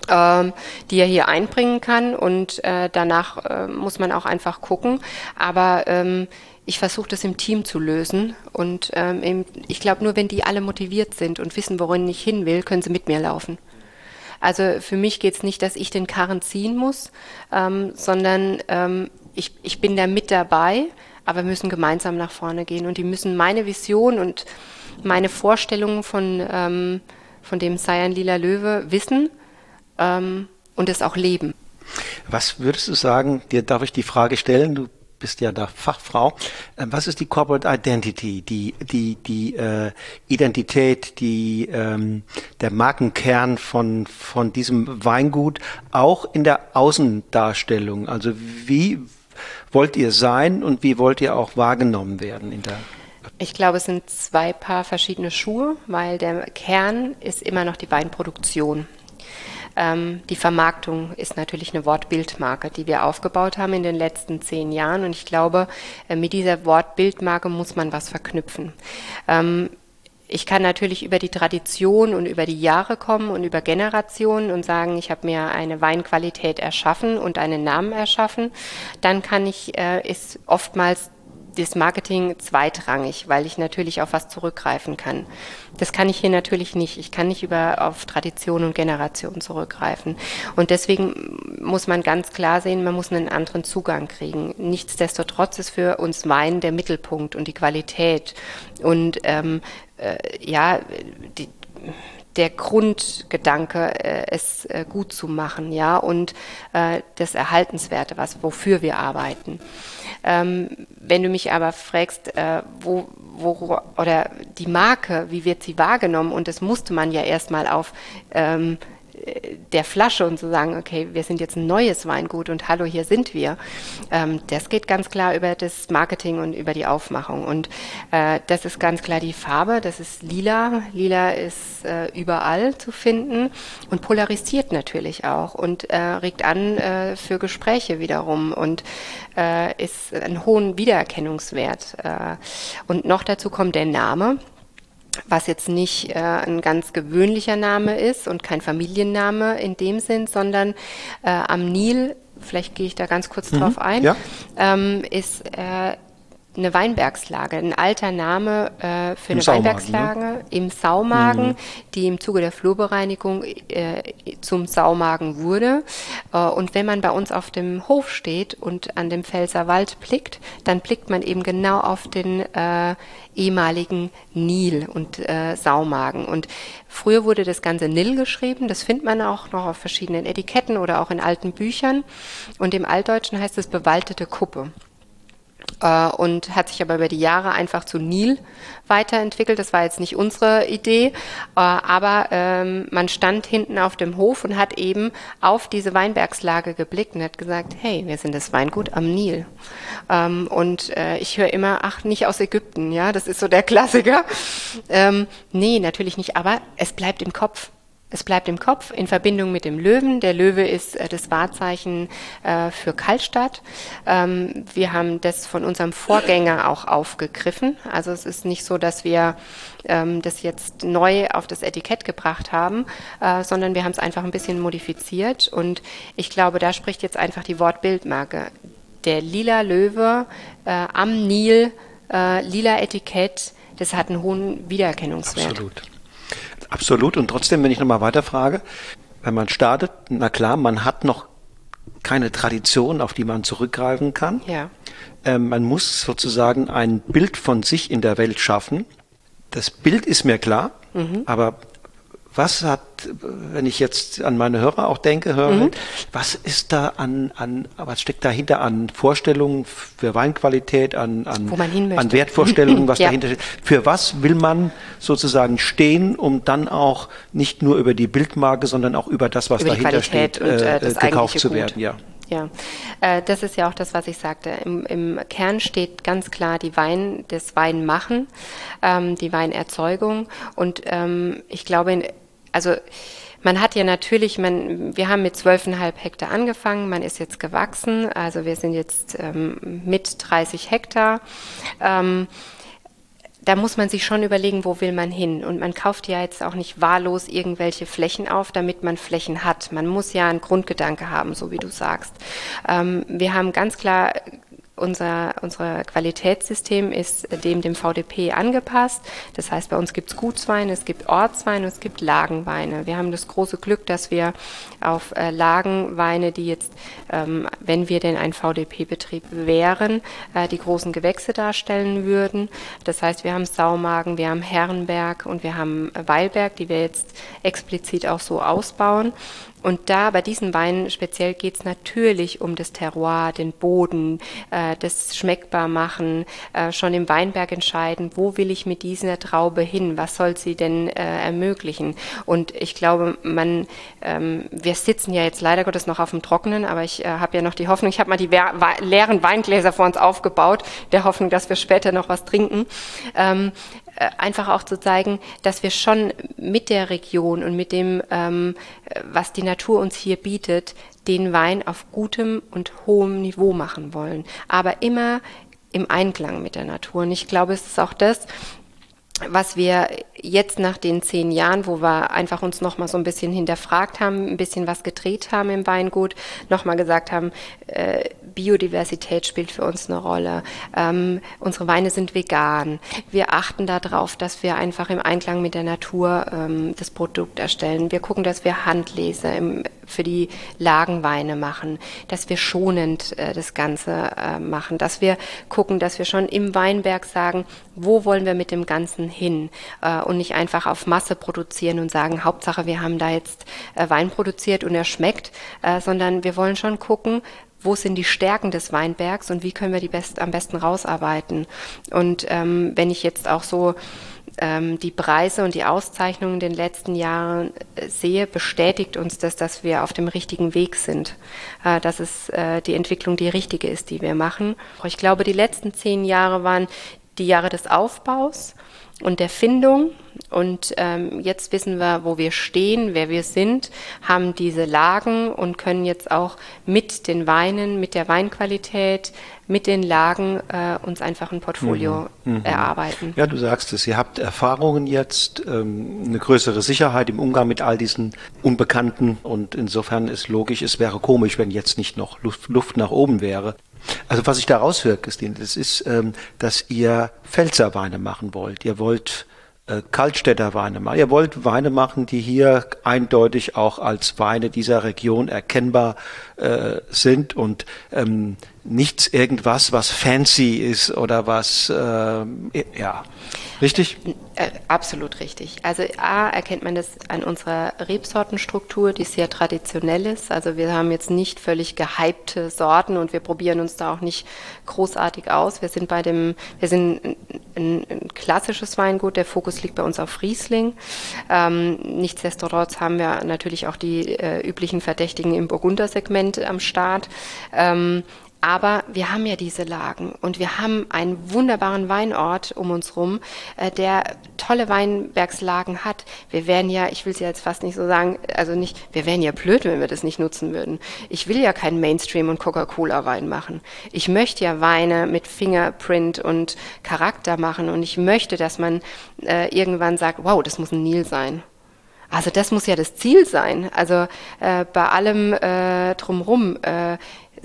ähm, die er hier einbringen kann und äh, danach äh, muss man auch einfach gucken. Aber ähm, ich versuche das im Team zu lösen und ähm, ich glaube, nur wenn die alle motiviert sind und wissen, worin ich hin will, können sie mit mir laufen. Also für mich geht es nicht, dass ich den Karren ziehen muss, ähm, sondern ähm, ich, ich bin da mit dabei, aber wir müssen gemeinsam nach vorne gehen und die müssen meine Vision und meine Vorstellungen von, ähm, von dem Sei ein lila Löwe wissen ähm, und es auch leben. Was würdest du sagen, dir darf ich die Frage stellen, du bist ja da Fachfrau. Ähm, was ist die Corporate Identity, die, die, die äh, Identität, die, ähm, der Markenkern von, von diesem Weingut, auch in der Außendarstellung? Also wie wollt ihr sein und wie wollt ihr auch wahrgenommen werden in der ich glaube, es sind zwei Paar verschiedene Schuhe, weil der Kern ist immer noch die Weinproduktion. Ähm, die Vermarktung ist natürlich eine Wortbildmarke, die wir aufgebaut haben in den letzten zehn Jahren. Und ich glaube, äh, mit dieser Wortbildmarke muss man was verknüpfen. Ähm, ich kann natürlich über die Tradition und über die Jahre kommen und über Generationen und sagen, ich habe mir eine Weinqualität erschaffen und einen Namen erschaffen. Dann kann ich, äh, ist oftmals das Marketing zweitrangig, weil ich natürlich auf was zurückgreifen kann. Das kann ich hier natürlich nicht. Ich kann nicht über auf Tradition und Generation zurückgreifen. Und deswegen muss man ganz klar sehen, man muss einen anderen Zugang kriegen. Nichtsdestotrotz ist für uns Wein der Mittelpunkt und die Qualität und ähm, äh, ja die der Grundgedanke, äh, es äh, gut zu machen, ja, und äh, das Erhaltenswerte, was wofür wir arbeiten. Ähm, wenn du mich aber fragst, äh, wo, wo, oder die Marke, wie wird sie wahrgenommen? Und das musste man ja erstmal auf ähm, der Flasche und zu sagen, okay, wir sind jetzt ein neues Weingut und hallo, hier sind wir. Ähm, das geht ganz klar über das Marketing und über die Aufmachung. Und äh, das ist ganz klar die Farbe, das ist lila. Lila ist äh, überall zu finden und polarisiert natürlich auch und äh, regt an äh, für Gespräche wiederum und äh, ist einen hohen Wiedererkennungswert. Äh, und noch dazu kommt der Name was jetzt nicht äh, ein ganz gewöhnlicher Name ist und kein Familienname in dem Sinn, sondern äh, am Nil, vielleicht gehe ich da ganz kurz mhm, drauf ein, ja. ähm, ist äh, eine Weinbergslage, ein alter Name äh, für Im eine Saumagen, Weinbergslage ne? im Saumagen, mhm. die im Zuge der Flurbereinigung äh, zum Saumagen wurde. Äh, und wenn man bei uns auf dem Hof steht und an dem Pfälzer Wald blickt, dann blickt man eben genau auf den äh, ehemaligen Nil und äh, Saumagen. Und früher wurde das Ganze Nil geschrieben, das findet man auch noch auf verschiedenen Etiketten oder auch in alten Büchern. Und im Altdeutschen heißt es bewaldete Kuppe äh, und hat sich aber über die Jahre einfach zu Nil weiterentwickelt. Das war jetzt nicht unsere Idee, äh, aber ähm, man stand hinten auf dem Hof und hat eben auf diese Weinbergslage geblickt und hat gesagt, hey, wir sind das Weingut am Nil. Ähm, und äh, ich höre immer, ach, nicht aus Ägypten, ja, das ist so der Klassiker. Ähm, nee, natürlich nicht, aber es bleibt im Kopf. Es bleibt im Kopf in Verbindung mit dem Löwen. Der Löwe ist äh, das Wahrzeichen äh, für Kaltstadt. Ähm, wir haben das von unserem Vorgänger auch aufgegriffen. Also es ist nicht so, dass wir ähm, das jetzt neu auf das Etikett gebracht haben, äh, sondern wir haben es einfach ein bisschen modifiziert. Und ich glaube, da spricht jetzt einfach die Wortbildmarke. Der lila Löwe äh, am Nil, äh, lila Etikett, das hat einen hohen Wiedererkennungswert. Absolut. Absolut. Und trotzdem, wenn ich nochmal weiterfrage, wenn man startet, na klar, man hat noch keine Tradition, auf die man zurückgreifen kann. Ja. Ähm, man muss sozusagen ein Bild von sich in der Welt schaffen. Das Bild ist mir klar, mhm. aber was hat, wenn ich jetzt an meine Hörer auch denke, höre, mhm. was ist da an, an, was steckt dahinter an Vorstellungen für Weinqualität, an, an, an Wertvorstellungen, was [laughs] ja. dahinter steht? Für was will man sozusagen stehen, um dann auch nicht nur über die Bildmarke, sondern auch über das, was über dahinter steht, und, äh, äh gekauft zu werden, ja. Ja, äh, das ist ja auch das, was ich sagte. Im, Im, Kern steht ganz klar die Wein, das Weinmachen, ähm, die Weinerzeugung. Und ähm, ich glaube, also man hat ja natürlich, man, wir haben mit 12,5 Hektar angefangen, man ist jetzt gewachsen, also wir sind jetzt ähm, mit 30 Hektar. Ähm, da muss man sich schon überlegen, wo will man hin. Und man kauft ja jetzt auch nicht wahllos irgendwelche Flächen auf, damit man Flächen hat. Man muss ja einen Grundgedanke haben, so wie du sagst. Ähm, wir haben ganz klar unser, unser Qualitätssystem ist dem dem VDP angepasst. Das heißt, bei uns gibt es Gutsweine, es gibt Ortsweine, es gibt Lagenweine. Wir haben das große Glück, dass wir auf äh, Lagenweine, die jetzt, ähm, wenn wir denn ein VDP-Betrieb wären, äh, die großen Gewächse darstellen würden. Das heißt, wir haben Saumagen, wir haben Herrenberg und wir haben Weilberg, die wir jetzt explizit auch so ausbauen. Und da bei diesen Weinen speziell geht es natürlich um das Terroir, den Boden, äh, das schmeckbar machen, äh, schon im Weinberg entscheiden, wo will ich mit dieser Traube hin, was soll sie denn äh, ermöglichen. Und ich glaube, man, ähm, wir sitzen ja jetzt leider Gottes noch auf dem Trockenen, aber ich äh, habe ja noch die Hoffnung, ich habe mal die leeren Weingläser vor uns aufgebaut, der Hoffnung, dass wir später noch was trinken. Ähm, äh, einfach auch zu zeigen, dass wir schon mit der Region und mit dem, ähm, was die Natur uns hier bietet, den Wein auf gutem und hohem Niveau machen wollen. Aber immer im Einklang mit der Natur. Und ich glaube, es ist auch das, was wir jetzt nach den zehn Jahren, wo wir einfach uns nochmal so ein bisschen hinterfragt haben, ein bisschen was gedreht haben im Weingut, nochmal gesagt haben, äh, Biodiversität spielt für uns eine Rolle. Ähm, unsere Weine sind vegan. Wir achten darauf, dass wir einfach im Einklang mit der Natur ähm, das Produkt erstellen. Wir gucken, dass wir Handlese im, für die Lagenweine machen, dass wir schonend äh, das Ganze äh, machen, dass wir gucken, dass wir schon im Weinberg sagen, wo wollen wir mit dem Ganzen hin äh, und nicht einfach auf Masse produzieren und sagen, Hauptsache wir haben da jetzt äh, Wein produziert und er schmeckt, äh, sondern wir wollen schon gucken, wo sind die Stärken des Weinbergs und wie können wir die best, am besten rausarbeiten. Und ähm, wenn ich jetzt auch so ähm, die Preise und die Auszeichnungen in den letzten Jahren äh, sehe, bestätigt uns das, dass wir auf dem richtigen Weg sind, äh, dass es äh, die Entwicklung die richtige ist, die wir machen. Ich glaube, die letzten zehn Jahre waren die Jahre des Aufbaus und der Findung. Und ähm, jetzt wissen wir, wo wir stehen, wer wir sind, haben diese Lagen und können jetzt auch mit den Weinen, mit der Weinqualität, mit den Lagen äh, uns einfach ein Portfolio mhm. mhm. erarbeiten. Ja, du sagst es, ihr habt Erfahrungen jetzt, ähm, eine größere Sicherheit im Umgang mit all diesen Unbekannten und insofern ist logisch, es wäre komisch, wenn jetzt nicht noch Luft, Luft nach oben wäre. Also was ich da raushöre, Christine, das ist, ähm, dass ihr Pfälzerweine machen wollt. Ihr wollt Kaltstädter Weine machen. Ihr wollt Weine machen, die hier eindeutig auch als Weine dieser Region erkennbar äh, sind und ähm, nichts irgendwas, was fancy ist oder was, äh, ja, richtig? Äh, absolut richtig. Also A, erkennt man das an unserer Rebsortenstruktur, die sehr traditionell ist. Also wir haben jetzt nicht völlig gehypte Sorten und wir probieren uns da auch nicht großartig aus. Wir sind bei dem, wir sind ein, ein klassisches Weingut, der Fokus liegt bei uns auf Riesling. Ähm, nichtsdestotrotz haben wir natürlich auch die äh, üblichen Verdächtigen im Burgundersegment am Start. Ähm, aber wir haben ja diese Lagen und wir haben einen wunderbaren Weinort um uns rum, äh, der tolle Weinbergslagen hat. Wir wären ja, ich will es ja jetzt fast nicht so sagen, also nicht, wir wären ja blöd, wenn wir das nicht nutzen würden. Ich will ja keinen Mainstream und Coca-Cola-Wein machen. Ich möchte ja Weine mit Fingerprint und Charakter machen und ich möchte, dass man äh, irgendwann sagt, wow, das muss ein Nil sein. Also das muss ja das Ziel sein. Also äh, bei allem äh, drumrum äh,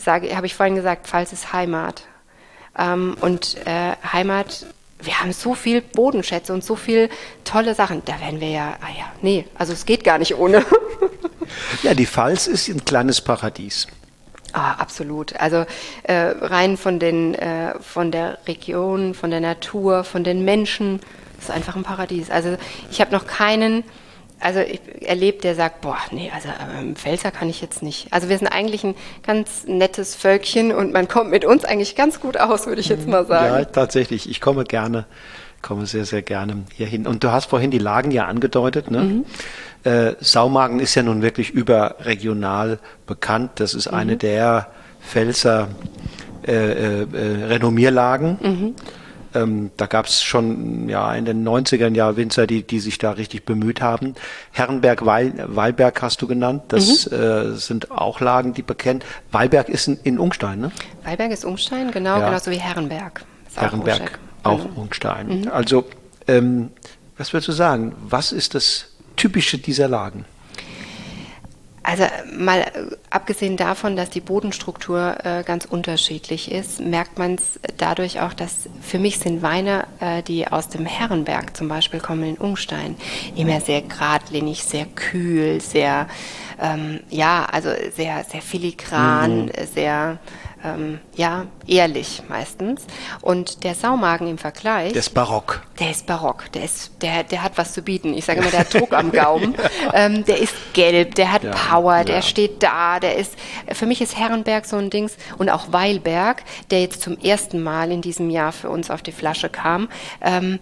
habe ich vorhin gesagt, Pfalz ist Heimat. Ähm, und äh, Heimat, wir haben so viel Bodenschätze und so viel tolle Sachen. Da werden wir ja, ah ja, nee, also es geht gar nicht ohne. [laughs] ja, die Pfalz ist ein kleines Paradies. Ah, absolut. Also äh, rein von den, äh, von der Region, von der Natur, von den Menschen, ist einfach ein Paradies. Also ich habe noch keinen also ich erlebt, der sagt, boah, nee, also ähm, Pfälzer kann ich jetzt nicht. Also wir sind eigentlich ein ganz nettes Völkchen und man kommt mit uns eigentlich ganz gut aus, würde ich jetzt mal sagen. Ja, tatsächlich. Ich komme gerne, komme sehr, sehr gerne hier hin. Und du hast vorhin die Lagen ja angedeutet, ne? Mhm. Äh, Saumagen ist ja nun wirklich überregional bekannt. Das ist mhm. eine der Pfälzer äh, äh, äh Renommierlagen. Mhm. Ähm, da gab es schon ja in den 90ern ja Winzer, die, die sich da richtig bemüht haben. Herrenberg, Weil, Weilberg hast du genannt. Das mhm. äh, sind auch Lagen, die bekennen. Weilberg ist in, in Ungstein, ne? Weilberg ist Ungstein, genau, ja. genauso wie Herrenberg. Herrenberg, auch mhm. Ungstein. Mhm. Also, ähm, was würdest du sagen? Was ist das Typische dieser Lagen? Also mal äh, abgesehen davon, dass die Bodenstruktur äh, ganz unterschiedlich ist, merkt man es dadurch auch, dass für mich sind Weine, äh, die aus dem Herrenberg zum Beispiel kommen in Ungstein, immer sehr geradlinig, sehr kühl, sehr ähm, ja, also sehr sehr filigran, mhm. sehr ähm, ja, ehrlich meistens. Und der Saumagen im Vergleich. Der ist barock. Der ist barock. Der, ist, der, der hat was zu bieten. Ich sage immer, der hat Druck am Gaumen. [laughs] Ähm, der ist gelb, der hat ja, Power, der ja. steht da. Der ist, für mich ist Herrenberg so ein Dings und auch Weilberg, der jetzt zum ersten Mal in diesem Jahr für uns auf die Flasche kam. Ähm,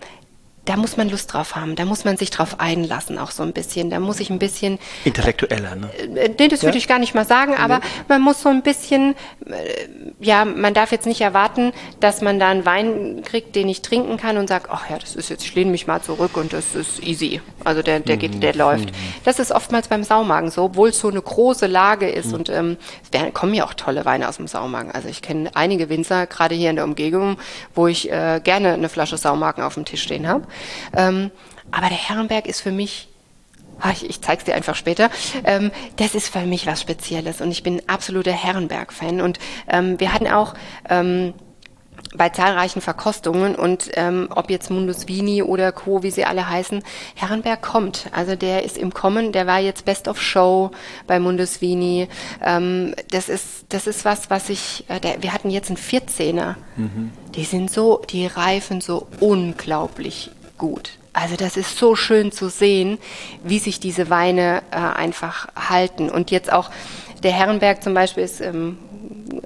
da muss man Lust drauf haben, da muss man sich drauf einlassen, auch so ein bisschen. Da muss ich ein bisschen. Intellektueller, ne? Äh, nee, das ja? würde ich gar nicht mal sagen, aber nee. man muss so ein bisschen, äh, ja, man darf jetzt nicht erwarten, dass man da einen Wein kriegt, den ich trinken kann und sagt, ach ja, das ist jetzt, ich lehne mich mal zurück und das ist easy. Also der, der geht, der mhm. läuft. Mhm. Das ist oftmals beim Saumagen so, obwohl es so eine große Lage ist mhm. und ähm, es kommen ja auch tolle Weine aus dem Saumagen. Also ich kenne einige Winzer, gerade hier in der Umgebung, wo ich äh, gerne eine Flasche Saumagen auf dem Tisch stehen habe. Ähm, aber der Herrenberg ist für mich ah, ich, ich zeige es dir einfach später. Ähm, das ist für mich was Spezielles und ich bin absoluter Herrenberg-Fan. Und ähm, wir hatten auch ähm, bei zahlreichen Verkostungen und ähm, ob jetzt Mundus Vini oder Co., wie sie alle heißen, Herrenberg kommt. Also der ist im Kommen, der war jetzt Best of Show bei Mundus Vini. Ähm, das ist das ist was, was ich, äh, der, wir hatten jetzt einen 14er. Mhm. Die sind so, die reifen so unglaublich gut. Also das ist so schön zu sehen, wie sich diese Weine äh, einfach halten. Und jetzt auch der Herrenberg zum Beispiel ist ähm,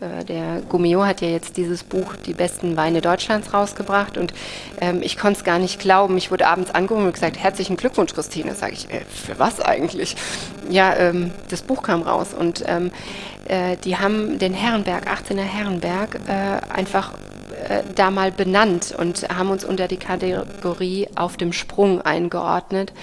äh, der Gummio hat ja jetzt dieses Buch Die besten Weine Deutschlands rausgebracht und ähm, ich konnte es gar nicht glauben. Ich wurde abends angerufen und gesagt, herzlichen Glückwunsch, Christine. Sage ich, äh, für was eigentlich? Ja, ähm, das Buch kam raus und ähm, äh, die haben den Herrenberg, 18er Herrenberg, äh, einfach äh, da mal benannt und haben uns unter die Kategorie auf dem Sprung eingeordnet,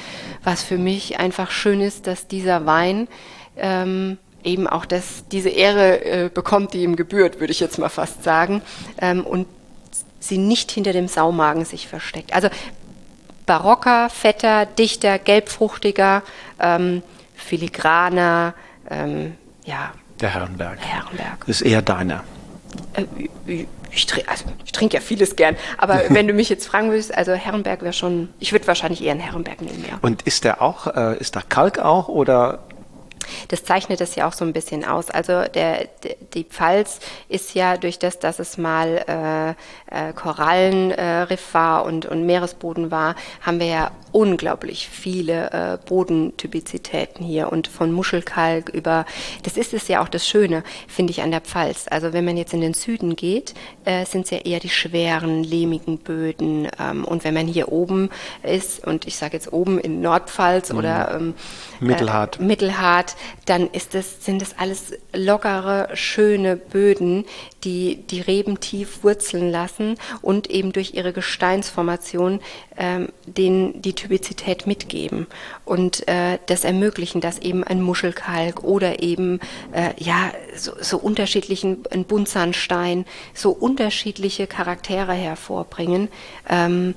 was für mich einfach schön ist, dass dieser Wein ähm, eben auch das, diese Ehre äh, bekommt, die ihm gebührt, würde ich jetzt mal fast sagen, ähm, und sie nicht hinter dem Saumagen sich versteckt. Also barocker, fetter, dichter, gelbfruchtiger, ähm, filigraner, ähm, ja. Der Herrenberg. Herrenberg. Das ist eher deiner. Äh, ich, trinke, also ich trinke ja vieles gern, aber [laughs] wenn du mich jetzt fragen willst, also Herrenberg wäre schon, ich würde wahrscheinlich eher einen Herrenberg nehmen, ja. Und ist der auch, äh, ist da Kalk auch oder das zeichnet es ja auch so ein bisschen aus. Also der, die Pfalz ist ja durch das, dass es mal äh, äh, Korallenriff äh, war und, und Meeresboden war, haben wir ja unglaublich viele äh, Bodentypizitäten hier und von Muschelkalk über, das ist es ja auch das Schöne, finde ich, an der Pfalz. Also wenn man jetzt in den Süden geht, äh, sind es ja eher die schweren, lehmigen Böden. Ähm, und wenn man hier oben ist, und ich sage jetzt oben in Nordpfalz mhm. oder ähm, Mittelhart. Äh, Mittelhart, dann das, sind das alles lockere, schöne Böden, die die Reben tief wurzeln lassen und eben durch ihre Gesteinsformation ähm, den, die Typizität mitgeben und äh, das ermöglichen, dass eben ein Muschelkalk oder eben äh, ja so, so unterschiedlichen ein Buntsandstein so unterschiedliche Charaktere hervorbringen. Ähm,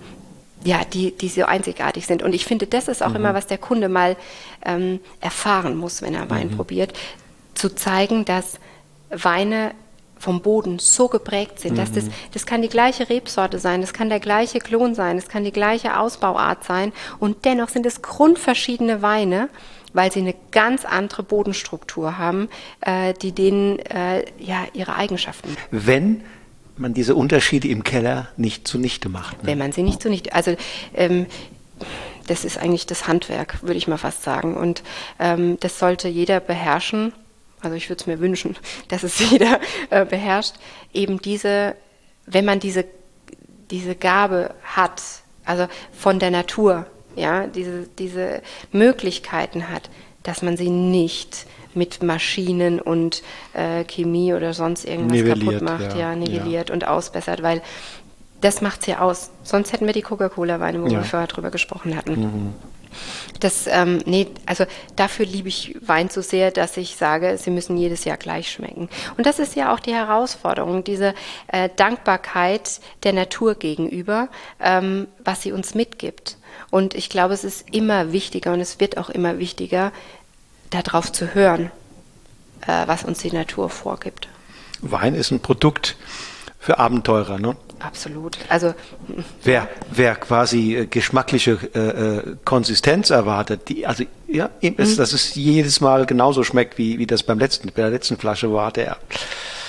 ja, die, die so einzigartig sind. Und ich finde, das ist auch mhm. immer, was der Kunde mal ähm, erfahren muss, wenn er Wein mhm. probiert, zu zeigen, dass Weine vom Boden so geprägt sind, dass das, mhm. das kann die gleiche Rebsorte sein, das kann der gleiche Klon sein, das kann die gleiche Ausbauart sein und dennoch sind es grundverschiedene Weine, weil sie eine ganz andere Bodenstruktur haben, äh, die denen äh, ja ihre Eigenschaften. Wenn man diese Unterschiede im Keller nicht zunichte macht. Ne? Wenn man sie nicht zunichte, also ähm, das ist eigentlich das Handwerk, würde ich mal fast sagen. Und ähm, das sollte jeder beherrschen also ich würde es mir wünschen, [laughs] dass es jeder äh, beherrscht, eben diese, wenn man diese, diese Gabe hat, also von der Natur, ja, diese, diese Möglichkeiten hat, dass man sie nicht mit Maschinen und äh, Chemie oder sonst irgendwas nivelliert, kaputt macht, ja, ja nivelliert ja. und ausbessert, weil das macht es ja aus. Sonst hätten wir die Coca-Cola-Weine, wo ja. wir vorher drüber gesprochen hatten. Mhm. Das, ähm, nee, also dafür liebe ich Wein so sehr, dass ich sage, sie müssen jedes Jahr gleich schmecken. Und das ist ja auch die Herausforderung, diese äh, Dankbarkeit der Natur gegenüber, ähm, was sie uns mitgibt. Und ich glaube, es ist immer wichtiger und es wird auch immer wichtiger, darauf zu hören, äh, was uns die Natur vorgibt. Wein ist ein Produkt für Abenteurer, ne? Absolut. Also wer, wer quasi äh, geschmackliche äh, äh, Konsistenz erwartet, die, also ja, ist, mhm. dass es jedes Mal genauso schmeckt, wie, wie das beim letzten, bei der letzten Flasche war, der,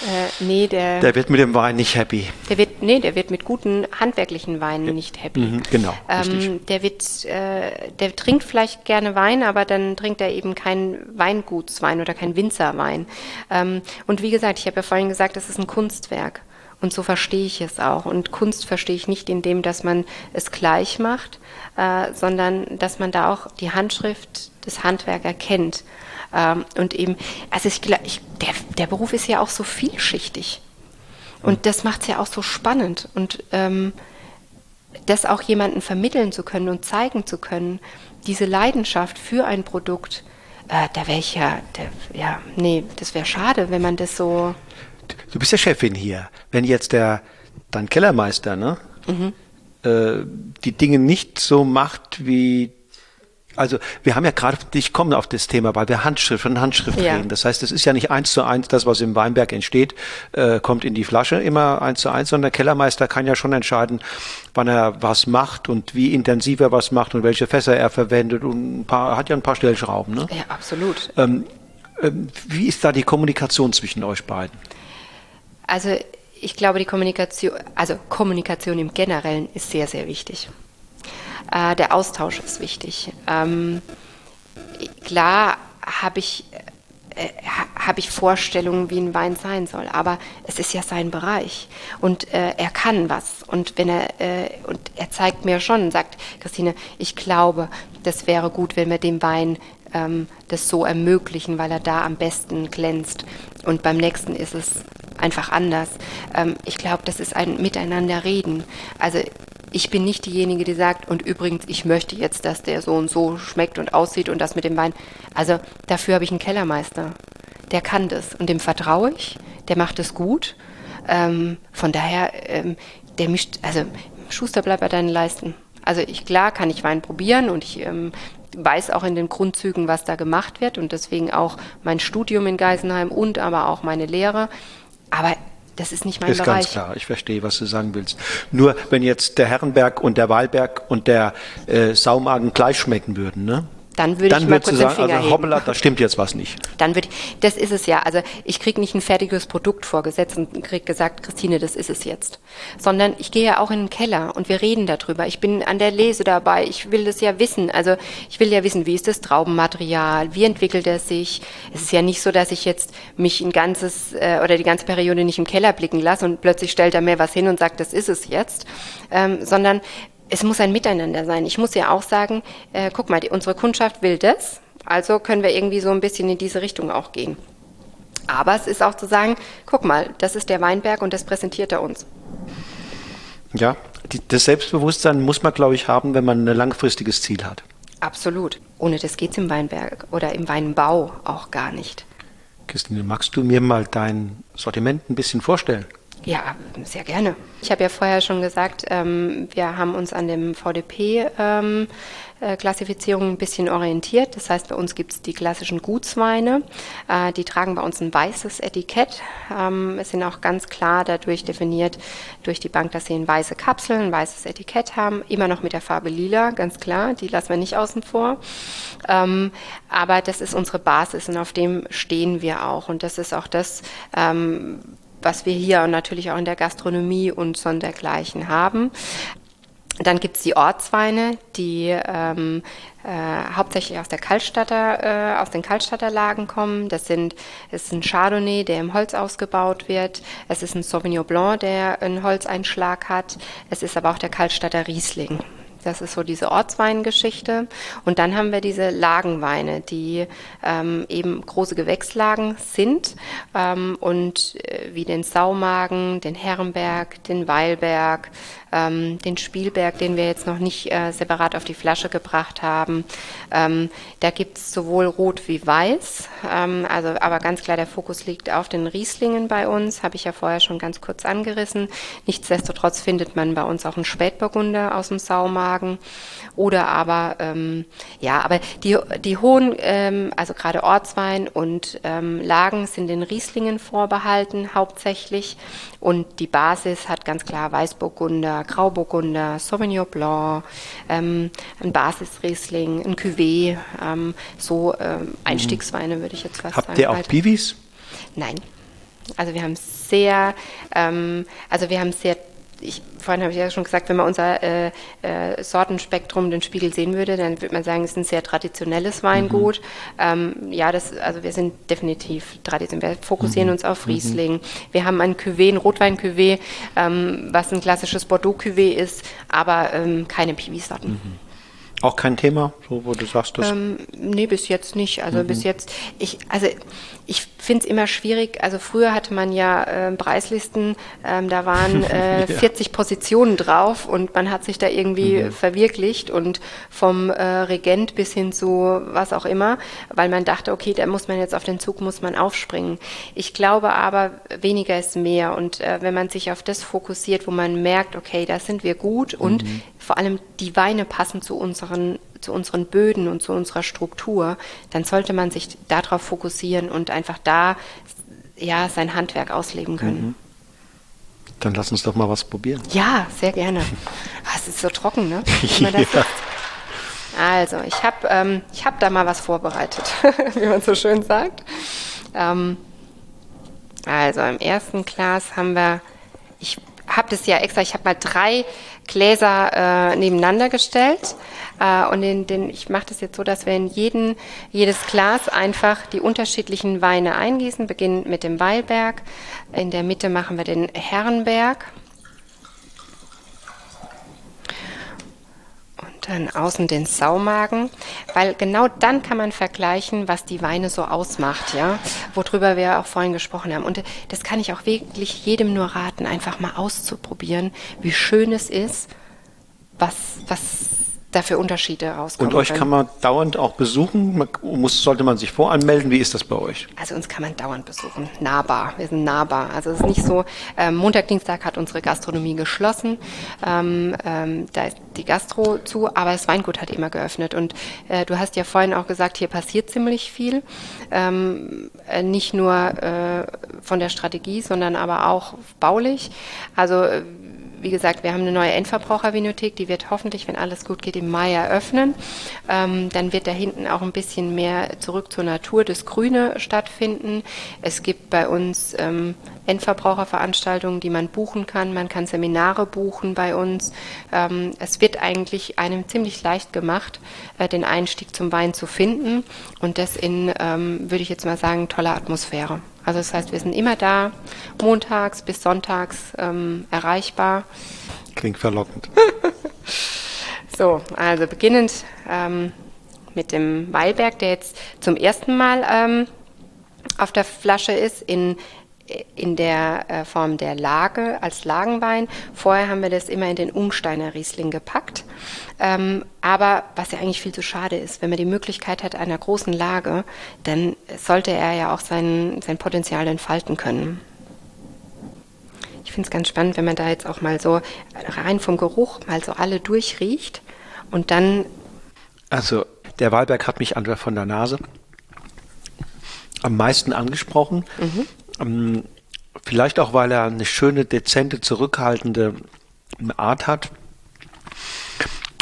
äh, nee, der, der wird mit dem Wein nicht happy. Der wird, nee, der wird mit guten handwerklichen Weinen ja. nicht happy. Mhm, genau. Ähm, der wird, äh, der trinkt vielleicht gerne Wein, aber dann trinkt er eben keinen Weingutswein oder keinen Winzerwein. Ähm, und wie gesagt, ich habe ja vorhin gesagt, das ist ein Kunstwerk. Und so verstehe ich es auch. Und Kunst verstehe ich nicht in dem, dass man es gleich macht, äh, sondern dass man da auch die Handschrift des Handwerker kennt. Ähm, und eben, also ich, ich, der, der Beruf ist ja auch so vielschichtig. Und das macht es ja auch so spannend. Und ähm, das auch jemandem vermitteln zu können und zeigen zu können, diese Leidenschaft für ein Produkt, äh, da wäre ich ja, der, ja, nee, das wäre schade, wenn man das so du bist ja Chefin hier. Wenn jetzt der, dein Kellermeister, ne, mhm. Äh, die Dinge nicht so macht, wie also wir haben ja gerade, ich komme auf das Thema, weil wir Handschrift von Handschrift ja. reden. Das heißt, es ist ja nicht eins zu eins, das, was im Weinberg entsteht, äh, kommt in die Flasche immer eins zu eins, sondern der Kellermeister kann ja schon entscheiden, wann er was macht und wie intensiv er was macht und welche Fässer er verwendet und ein paar, hat ja ein paar Stellschrauben. Ne? Ja, absolut. Ähm, ähm, wie ist da die Kommunikation zwischen euch beiden? Also ich glaube, die Kommunikation, also Kommunikation im Generellen ist sehr, sehr wichtig. Äh, der Austausch ist wichtig. Ähm, klar habe ich, äh, habe ich Vorstellungen, wie ein Wein sein soll. Aber es ist ja sein Bereich und äh, er kann was. Und wenn er äh, und er zeigt mir schon, sagt Christine, ich glaube, das wäre gut, wenn wir dem Wein ähm, das so ermöglichen, weil er da am besten glänzt. Und beim nächsten ist es einfach anders. Ähm, ich glaube, das ist ein Miteinanderreden. Also ich bin nicht diejenige, die sagt, und übrigens, ich möchte jetzt, dass der so und so schmeckt und aussieht und das mit dem Wein. Also dafür habe ich einen Kellermeister. Der kann das und dem vertraue ich, der macht es gut. Ähm, von daher, ähm, der mischt, also Schuster bleibt bei deinen Leisten. Also ich, klar kann ich Wein probieren und ich ähm, weiß auch in den Grundzügen, was da gemacht wird und deswegen auch mein Studium in Geisenheim und aber auch meine Lehre. Aber das ist nicht mein ist Bereich. Ist ganz klar, ich verstehe, was du sagen willst. Nur wenn jetzt der Herrenberg und der Wahlberg und der äh, Saumagen gleich schmecken würden, ne? Dann würde ich mal kurz sagen, den Finger also, hoppla, da stimmt jetzt was nicht. Dann würde ich, das ist es ja. Also ich kriege nicht ein fertiges Produkt vorgesetzt und kriege gesagt, Christine, das ist es jetzt. Sondern ich gehe ja auch in den Keller und wir reden darüber. Ich bin an der Lese dabei. Ich will das ja wissen. Also ich will ja wissen, wie ist das Traubenmaterial? Wie entwickelt er sich? Es ist ja nicht so, dass ich jetzt mich ein ganzes äh, oder die ganze Periode nicht im Keller blicken lasse und plötzlich stellt er mir was hin und sagt, das ist es jetzt. Ähm, sondern es muss ein Miteinander sein. Ich muss ja auch sagen, äh, guck mal, die, unsere Kundschaft will das, also können wir irgendwie so ein bisschen in diese Richtung auch gehen. Aber es ist auch zu sagen, guck mal, das ist der Weinberg und das präsentiert er uns. Ja, die, das Selbstbewusstsein muss man, glaube ich, haben, wenn man ein langfristiges Ziel hat. Absolut. Ohne das geht es im Weinberg oder im Weinbau auch gar nicht. Christine, magst du mir mal dein Sortiment ein bisschen vorstellen? Ja, sehr gerne. Ich habe ja vorher schon gesagt, ähm, wir haben uns an dem VDP ähm, äh, ein bisschen orientiert. Das heißt, bei uns gibt es die klassischen Gutsweine. Äh, die tragen bei uns ein weißes Etikett. Ähm, es sind auch ganz klar dadurch definiert durch die Bank, dass sie ein weiße Kapseln, ein weißes Etikett haben. Immer noch mit der Farbe lila, ganz klar. Die lassen wir nicht außen vor. Ähm, aber das ist unsere Basis und auf dem stehen wir auch. Und das ist auch das, ähm, was wir hier und natürlich auch in der Gastronomie und so dergleichen haben. Dann gibt es die Ortsweine, die ähm, äh, hauptsächlich aus der Kaltstatter, äh, aus den Kaltstatterlagen kommen. Das sind, es ist ein Chardonnay, der im Holz ausgebaut wird. Es ist ein Sauvignon Blanc, der einen Holzeinschlag hat. Es ist aber auch der Kaltstatter Riesling. Das ist so diese Ortsweingeschichte. Und dann haben wir diese Lagenweine, die ähm, eben große Gewächslagen sind ähm, und äh, wie den Saumagen, den Herrenberg, den Weilberg, ähm, den Spielberg, den wir jetzt noch nicht äh, separat auf die Flasche gebracht haben. Ähm, da gibt es sowohl Rot wie Weiß, ähm, also aber ganz klar der Fokus liegt auf den Rieslingen bei uns, habe ich ja vorher schon ganz kurz angerissen. Nichtsdestotrotz findet man bei uns auch einen Spätburgunder aus dem Saumagen oder aber ähm, ja, aber die, die hohen, ähm, also gerade Ortswein und ähm, Lagen sind den Rieslingen vorbehalten hauptsächlich und die Basis hat ganz klar Weißburgunder, Grauburgunder, Sauvignon Blanc, ähm, ein Basisriesling, ein Cuvée, ähm, so ähm, Einstiegsweine würde ich jetzt fast Habt sagen. Habt ihr auch Pivis? Nein. Also wir haben sehr, ähm, also wir haben sehr ich, vorhin habe ich ja schon gesagt, wenn man unser äh, äh, Sortenspektrum, den Spiegel sehen würde, dann würde man sagen, es ist ein sehr traditionelles Weingut. Mhm. Ähm, ja, das, also wir sind definitiv traditionell. Wir fokussieren mhm. uns auf mhm. Riesling. Mhm. Wir haben ein Cuvée, ein Rotwein-Cuvée, ähm, was ein klassisches Bordeaux-Cuvée ist, aber ähm, keine Piwi-Sorten. Auch kein Thema, so wo du sagst das? Ähm, nee, bis jetzt nicht. Also mhm. bis jetzt, ich, also ich finde es immer schwierig. Also früher hatte man ja äh, Preislisten, ähm, da waren [laughs] äh, ja. 40 Positionen drauf und man hat sich da irgendwie mhm. verwirklicht und vom äh, Regent bis hin zu was auch immer, weil man dachte, okay, da muss man jetzt auf den Zug, muss man aufspringen. Ich glaube aber, weniger ist mehr und äh, wenn man sich auf das fokussiert, wo man merkt, okay, da sind wir gut und mhm. Vor allem die Weine passen zu unseren, zu unseren Böden und zu unserer Struktur, dann sollte man sich darauf fokussieren und einfach da ja, sein Handwerk ausleben können. Mhm. Dann lass uns doch mal was probieren. Ja, sehr gerne. [laughs] Ah, es ist so trocken, ne? [laughs] ja. Also, ich habe ähm, hab da mal was vorbereitet, [laughs] wie man so schön sagt. Ähm, also, im ersten Glas haben wir, ich habe das ja extra, ich habe mal drei Gläser äh, nebeneinander gestellt. Äh, und in den, ich mache das jetzt so, dass wir in jeden, jedes Glas einfach die unterschiedlichen Weine eingießen, beginnen mit dem Weilberg. In der Mitte machen wir den Herrenberg. Dann außen den Saumagen, weil genau dann kann man vergleichen, was die Weine so ausmacht, ja, worüber wir auch vorhin gesprochen haben. Und das kann ich auch wirklich jedem nur raten, einfach mal auszuprobieren, wie schön es ist, was, was da für Unterschiede rauskommen. Und euch kann man dauernd auch besuchen? Man muss, sollte man sich voranmelden? Wie ist das bei euch? Also uns kann man dauernd besuchen. Nahbar. Wir sind nahbar. Also es ist nicht so, ähm, Montag, Dienstag hat unsere Gastronomie geschlossen. Ähm, ähm, da ist die Gastro zu, aber das Weingut hat immer geöffnet. Und äh, du hast ja vorhin auch gesagt, hier passiert ziemlich viel. Ähm, äh, nicht nur äh, von der Strategie, sondern aber auch baulich. Also äh, wie gesagt, wir haben eine neue Endverbrauchervinothek, die wird hoffentlich, wenn alles gut geht, im Mai eröffnen. Ähm, dann wird da hinten auch ein bisschen mehr zurück zur Natur, das Grüne stattfinden. Es gibt bei uns ähm, Endverbraucherveranstaltungen, die man buchen kann. Man kann Seminare buchen bei uns. Ähm, es wird eigentlich einem ziemlich leicht gemacht, äh, den Einstieg zum Wein zu finden und das in, ähm, würde ich jetzt mal sagen, toller Atmosphäre. Also das heißt, wir sind immer da, montags bis sonntags ähm, erreichbar. Klingt verlockend. [laughs] so, also beginnend ähm, mit dem Weilberg, der jetzt zum ersten Mal ähm, auf der Flasche ist, in in der äh, Form der Lage als Lagenwein. Vorher haben wir das immer in den Umsteiner Riesling gepackt. Ähm, aber was ja eigentlich viel zu schade ist, wenn man die Möglichkeit hat einer großen Lage, dann sollte er ja auch sein, sein Potenzial entfalten können. Ich finde es ganz spannend, wenn man da jetzt auch mal so rein vom Geruch mal so alle durchriecht und dann. Also der Wahlberg hat mich einfach von der Nase am meisten angesprochen. Mhm. Ähm, vielleicht auch, weil er eine schöne, dezente, zurückhaltende Art hat.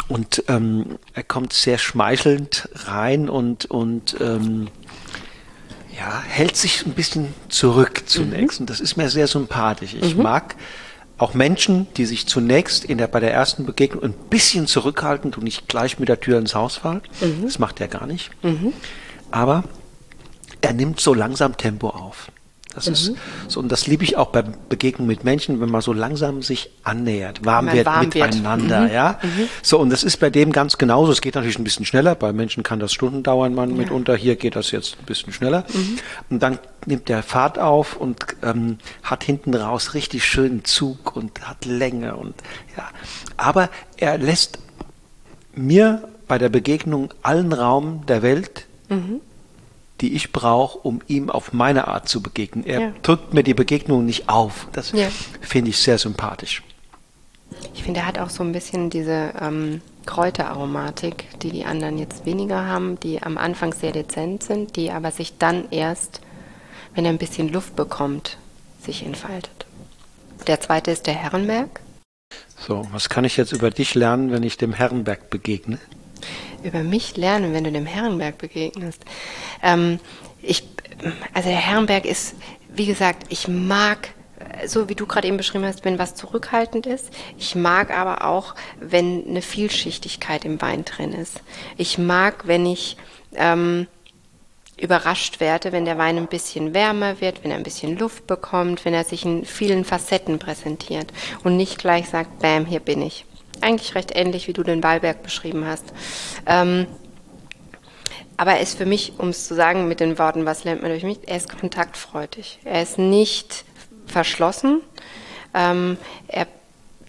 Und ähm, er kommt sehr schmeichelnd rein und, und ähm, ja, hält sich ein bisschen zurück zunächst. Mhm. Und das ist mir sehr sympathisch. Ich mhm. mag auch Menschen, die sich zunächst in der, bei der ersten Begegnung ein bisschen zurückhalten und nicht gleich mit der Tür ins Haus fallen. Mhm. Das macht er gar nicht. Mhm. Aber er nimmt so langsam Tempo auf. Das mhm. ist so, und das liebe ich auch beim Begegnen mit Menschen, wenn man so langsam sich annähert, warm wird warm miteinander, wird. ja. Mhm. So, und das ist bei dem ganz genauso. Es geht natürlich ein bisschen schneller. Bei Menschen kann das Stunden dauern, man ja. mitunter. Hier geht das jetzt ein bisschen schneller. Mhm. Und dann nimmt der Fahrt auf und ähm, hat hinten raus richtig schönen Zug und hat Länge und ja. Aber er lässt mir bei der Begegnung allen Raum der Welt, mhm die ich brauche, um ihm auf meine Art zu begegnen. Er ja. drückt mir die Begegnung nicht auf. Das ja. finde ich sehr sympathisch. Ich finde, er hat auch so ein bisschen diese ähm, Kräuteraromatik, die die anderen jetzt weniger haben, die am Anfang sehr dezent sind, die aber sich dann erst, wenn er ein bisschen Luft bekommt, sich entfaltet. Der zweite ist der Herrenberg. So, was kann ich jetzt über dich lernen, wenn ich dem Herrenberg begegne? Über mich lernen, wenn du dem Herrenberg begegnest. Ähm, ich, also der Herrenberg ist, wie gesagt, ich mag so wie du gerade eben beschrieben hast, wenn was zurückhaltend ist. Ich mag aber auch, wenn eine Vielschichtigkeit im Wein drin ist. Ich mag, wenn ich ähm, überrascht werde, wenn der Wein ein bisschen wärmer wird, wenn er ein bisschen Luft bekommt, wenn er sich in vielen Facetten präsentiert und nicht gleich sagt, bam, hier bin ich eigentlich recht ähnlich, wie du den Wahlberg beschrieben hast. Ähm, aber er ist für mich, um es zu sagen mit den Worten, was lernt man durch mich, er ist kontaktfreudig. Er ist nicht verschlossen. Ähm, er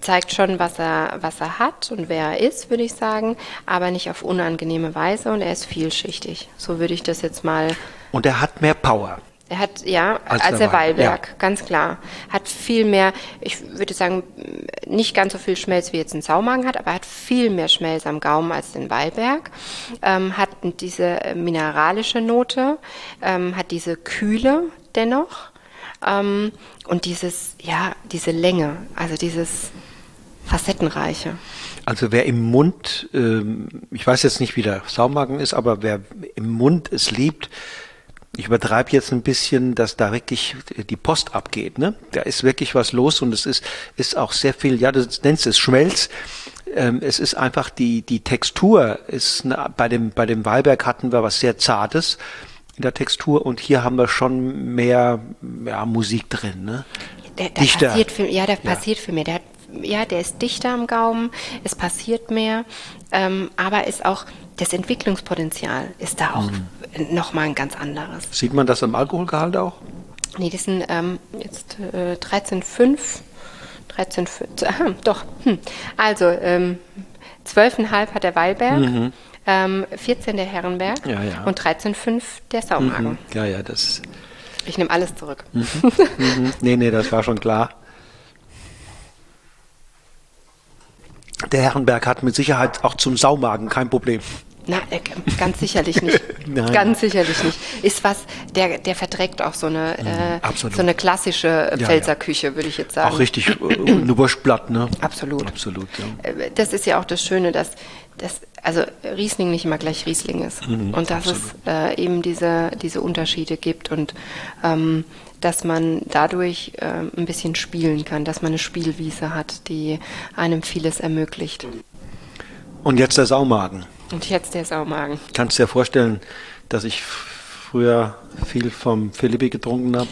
zeigt schon, was er, was er hat und wer er ist, würde ich sagen, aber nicht auf unangenehme Weise und er ist vielschichtig. So würde ich das jetzt mal. Und er hat mehr Power. Er hat, ja, als, als der, Wallberg, ja. ganz klar. Hat viel mehr, ich würde sagen, nicht ganz so viel Schmelz wie jetzt ein Saumagen hat, aber hat viel mehr Schmelz am Gaumen als den Wallberg. Ähm, hat diese mineralische Note, ähm, hat diese Kühle dennoch ähm, und dieses, ja, diese Länge, also dieses Facettenreiche. Also wer im Mund, ähm, ich weiß jetzt nicht, wie der Saumagen ist, aber wer im Mund es liebt, ich übertreibe jetzt ein bisschen, dass da wirklich die Post abgeht. Ne? Da ist wirklich was los und es ist, ist auch sehr viel, ja, du nennst es Schmelz. Ähm, es ist einfach die, die Textur ist, eine, bei dem, bei dem Wallberg hatten wir was sehr Zartes in der Textur und hier haben wir schon mehr ja, Musik drin. Ne? Der, der dichter. Passiert für, ja, der ja. passiert für mich. Der hat, ja, der ist dichter am Gaumen, es passiert mehr, ähm, aber ist auch das Entwicklungspotenzial ist da auch mhm. Nochmal ein ganz anderes. Sieht man das im Alkoholgehalt auch? Nee, das sind ähm, jetzt äh, 13,5. 13,5. Aha, doch. Hm. Also, ähm, 12,5 hat der Wallberg. Mhm. Ähm, 14 der Herrenberg ja, ja. und 13,5 der Saumagen. Mhm. Ja, ja, das. Ich nehme alles zurück. Mhm. [laughs] mhm. Nee, nee, das war schon klar. Der Herrenberg hat mit Sicherheit auch zum Saumagen kein Problem. Na, äh, ganz sicherlich nicht. [laughs] ganz sicherlich nicht. Ist was, der, der verträgt auch so eine, mhm, äh, so eine klassische Pfälzerküche, ja. würde ich jetzt sagen. Auch richtig äh, ein Wurstblatt, ne? Absolut. Absolut, ja. Äh, das ist ja auch das Schöne, dass, dass also Riesling nicht immer gleich Riesling ist. Mhm, und dass absolut. es äh, eben diese, diese Unterschiede gibt und ähm, dass man dadurch äh, ein bisschen spielen kann, dass man eine Spielwiese hat, die einem vieles ermöglicht. Und jetzt der Saumagen. Und jetzt der Saumagen. Kannst du dir vorstellen, dass ich früher viel vom Philippi getrunken habe?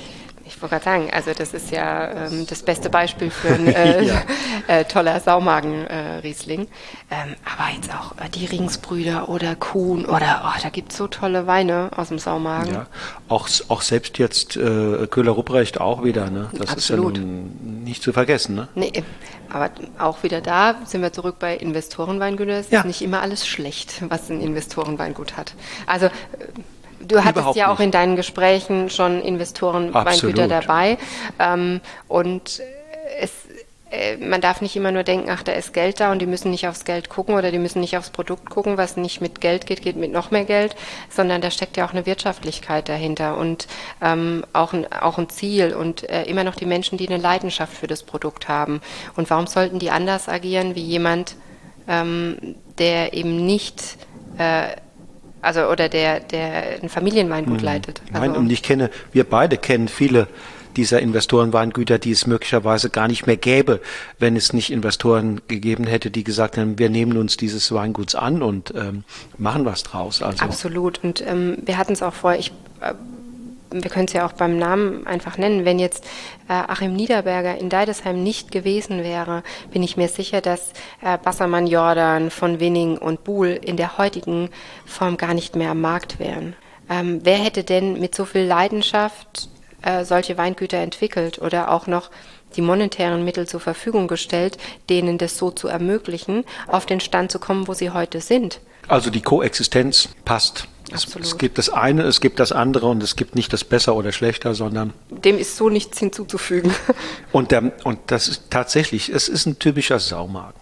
Ich wollte gerade sagen, also das ist ja ähm, das beste Beispiel für ein [laughs] äh, ja. [laughs] äh, toller Saumagen-Riesling. Äh, ähm, aber jetzt auch äh, die Ringsbrüder oder Kuhn oder, oh, da gibt es so tolle Weine aus dem Saumagen. Ja, auch, auch selbst jetzt äh, Köhler-Rupprecht auch wieder, ne? Das Absolut. ist ja nicht zu vergessen, ne? Nee, aber auch wieder da sind wir zurück bei Investorenweingütern. Es ja. ist nicht immer alles schlecht, was ein Investorenweingut hat. Also äh, Du hattest ja auch in deinen Gesprächen schon Investorenweingüter dabei. Ähm, und es, äh, man darf nicht immer nur denken, ach, da ist Geld da und die müssen nicht aufs Geld gucken oder die müssen nicht aufs Produkt gucken. Was nicht mit Geld geht, geht mit noch mehr Geld, sondern da steckt ja auch eine Wirtschaftlichkeit dahinter und ähm, auch, ein, auch ein Ziel und äh, immer noch die Menschen, die eine Leidenschaft für das Produkt haben. Und warum sollten die anders agieren wie jemand, ähm, der eben nicht äh, also oder der, der ein Familienweingut mhm. leitet. Also Nein, und ich kenne, wir beide kennen viele dieser Investorenweingüter, die es möglicherweise gar nicht mehr gäbe, wenn es nicht Investoren gegeben hätte, die gesagt haben, wir nehmen uns dieses Weinguts an und ähm, machen was draus. Also. Absolut. Und ähm, wir hatten es auch vorher, ich äh, wir können es ja auch beim Namen einfach nennen, wenn jetzt äh, Achim Niederberger in Deidesheim nicht gewesen wäre, bin ich mir sicher, dass äh, Bassermann Jordan von Winning und Buhl in der heutigen Form gar nicht mehr am Markt wären. Ähm, wer hätte denn mit so viel Leidenschaft äh, solche Weingüter entwickelt oder auch noch die monetären Mittel zur Verfügung gestellt, denen das so zu ermöglichen, auf den Stand zu kommen, wo sie heute sind? Also die Koexistenz passt. Es, es, gibt das eine, es gibt das andere und es gibt nicht das besser oder schlechter, sondern dem ist so nichts hinzuzufügen. [laughs] Und, der, und das ist tatsächlich, es ist ein typischer Saumagen.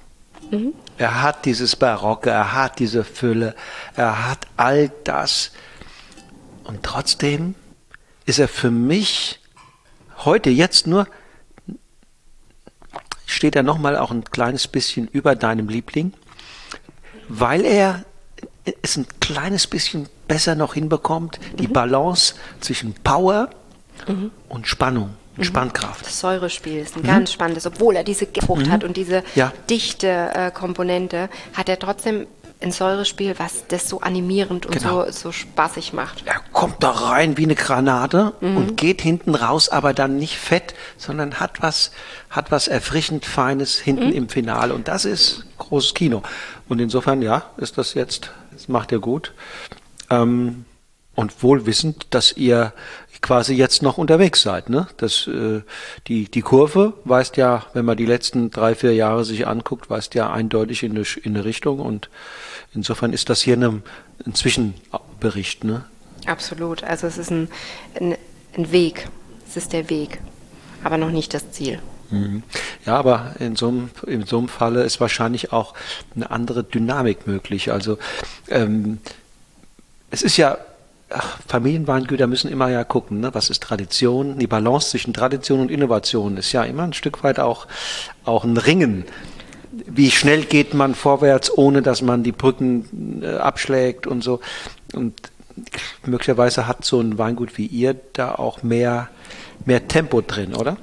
Mhm. Er hat dieses Barocke, er hat diese Fülle, er hat all das. Und trotzdem ist er für mich heute jetzt nur, steht er nochmal auch ein kleines bisschen über deinem Liebling, weil er es ein kleines bisschen besser noch hinbekommt, die mhm. Balance zwischen Power mhm. und Spannung. Mhm. Spannkraft. Das Säurespiel ist ein mhm. ganz spannendes, obwohl er diese Frucht mhm. hat und diese ja. dichte äh, Komponente, hat er trotzdem ein Säurespiel, was das so animierend und genau. so, so spaßig macht. Er kommt da rein wie eine Granate mhm. und geht hinten raus, aber dann nicht fett, sondern hat was, hat was erfrischend Feines hinten mhm. im Finale. Und das ist großes Kino. Und insofern, ja, ist das jetzt, das macht er gut. Ähm, und wohl wissend, dass ihr quasi jetzt noch unterwegs seid. Ne? Das, äh, die, die Kurve weist ja, wenn man die letzten drei, vier Jahre sich anguckt, weist ja eindeutig in eine, in eine Richtung. Und insofern ist das hier eine, ein Zwischenbericht. Ne? Absolut. Also es ist ein, ein, ein Weg. Es ist der Weg, aber noch nicht das Ziel. Mhm. Ja, aber in so, einem, in so einem Falle ist wahrscheinlich auch eine andere Dynamik möglich. Also ähm, es ist ja, ach, Familienweingüter müssen immer ja gucken, ne? was ist Tradition, die Balance zwischen Tradition und Innovation ist ja immer ein Stück weit auch, auch ein Ringen. Wie schnell geht man vorwärts, ohne dass man die Brücken äh, abschlägt und so. Und möglicherweise hat so ein Weingut wie ihr da auch mehr, mehr Tempo drin, oder?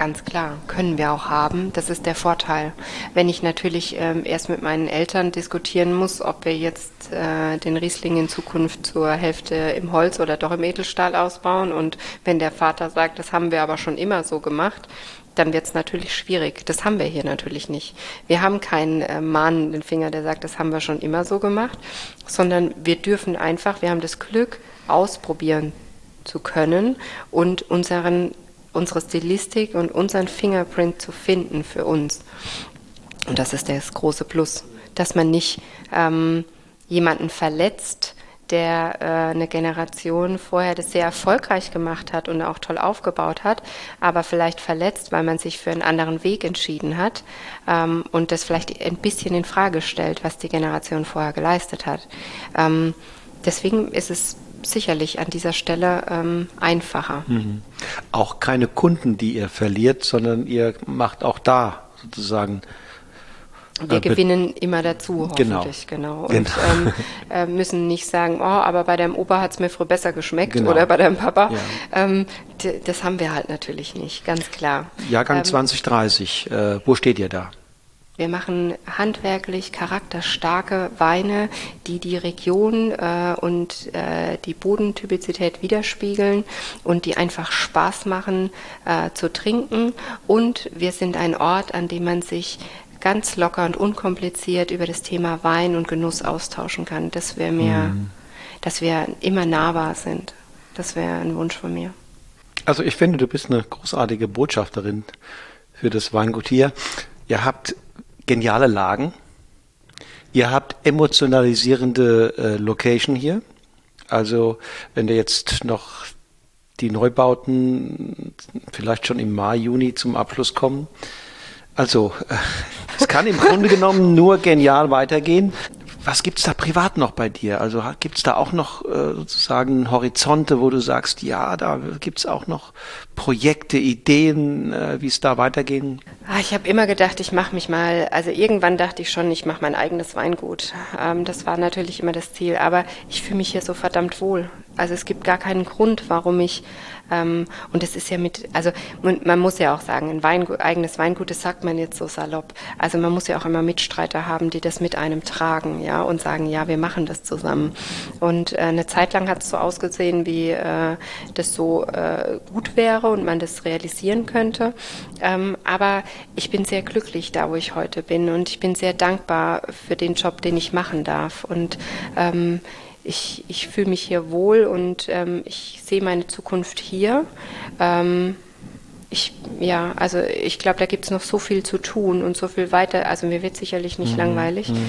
Ganz klar, können wir auch haben. Das ist der Vorteil. Wenn ich natürlich ähm, erst mit meinen Eltern diskutieren muss, ob wir jetzt äh, den Riesling in Zukunft zur Hälfte im Holz oder doch im Edelstahl ausbauen und wenn der Vater sagt, das haben wir aber schon immer so gemacht, dann wird es natürlich schwierig. Das haben wir hier natürlich nicht. Wir haben keinen äh, mahnenden Finger, der sagt, das haben wir schon immer so gemacht, sondern wir dürfen einfach, wir haben das Glück, ausprobieren zu können und unseren unsere Stilistik und unseren Fingerprint zu finden für uns. Und das ist das große Plus, dass man nicht ähm, jemanden verletzt, der äh, eine Generation vorher das sehr erfolgreich gemacht hat und auch toll aufgebaut hat, aber vielleicht verletzt, weil man sich für einen anderen Weg entschieden hat ähm, und das vielleicht ein bisschen in Frage stellt, was die Generation vorher geleistet hat. Ähm, deswegen ist es sicherlich an dieser Stelle ähm, einfacher. Mhm. Auch keine Kunden, die ihr verliert, sondern ihr macht auch da sozusagen wir äh, gewinnen immer dazu, genau. hoffentlich, genau. genau. Und genau. ähm, äh, müssen nicht sagen, oh, aber bei deinem Opa hat es mir früher besser geschmeckt genau. oder bei deinem Papa. Ja. Ähm, das haben wir halt natürlich nicht, ganz klar. Jahrgang ähm, 2030, äh, wo steht ihr da? Wir machen handwerklich charakterstarke Weine, die die Region äh, und äh, die Bodentypizität widerspiegeln und die einfach Spaß machen äh, zu trinken. Und wir sind ein Ort, an dem man sich ganz locker und unkompliziert über das Thema Wein und Genuss austauschen kann. Das wäre mir, mhm. dass wir immer nahbar sind. Das wäre ein Wunsch von mir. Also ich finde, du bist eine großartige Botschafterin für das Weingut hier. Ihr habt geniale Lagen. Ihr habt emotionalisierende äh, Location hier. Also wenn du jetzt noch die Neubauten vielleicht schon im Mai, Juni zum Abschluss kommen. Also äh, es kann im Grunde [laughs] genommen nur genial weitergehen. Was gibt's da privat noch bei dir? Also gibt's da auch noch äh, sozusagen Horizonte, wo du sagst, ja, da gibt's auch noch Projekte, Ideen, äh, wie es da weitergehen? Ah, ich habe immer gedacht, ich mache mich mal, also irgendwann dachte ich schon, ich mache mein eigenes Weingut. Ähm, das war natürlich immer das Ziel, aber ich fühle mich hier so verdammt wohl. Also es gibt gar keinen Grund, warum ich ähm, und es ist ja mit, also man, man muss ja auch sagen, ein Weingut, eigenes Weingut, das sagt man jetzt so salopp. Also man muss ja auch immer Mitstreiter haben, die das mit einem tragen, ja, und sagen, ja, wir machen das zusammen. Und äh, eine Zeit lang hat es so ausgesehen, wie äh, das so äh, gut wäre und man das realisieren könnte. Ähm, aber ich bin sehr glücklich da, wo ich heute bin und ich bin sehr dankbar für den Job, den ich machen darf. Und ähm, ich, ich fühle mich hier wohl und ähm, ich sehe meine Zukunft hier. Ähm, ich, ja, also ich glaube, da gibt es noch so viel zu tun und so viel weiter. Also mir wird sicherlich nicht mhm. langweilig. Mhm.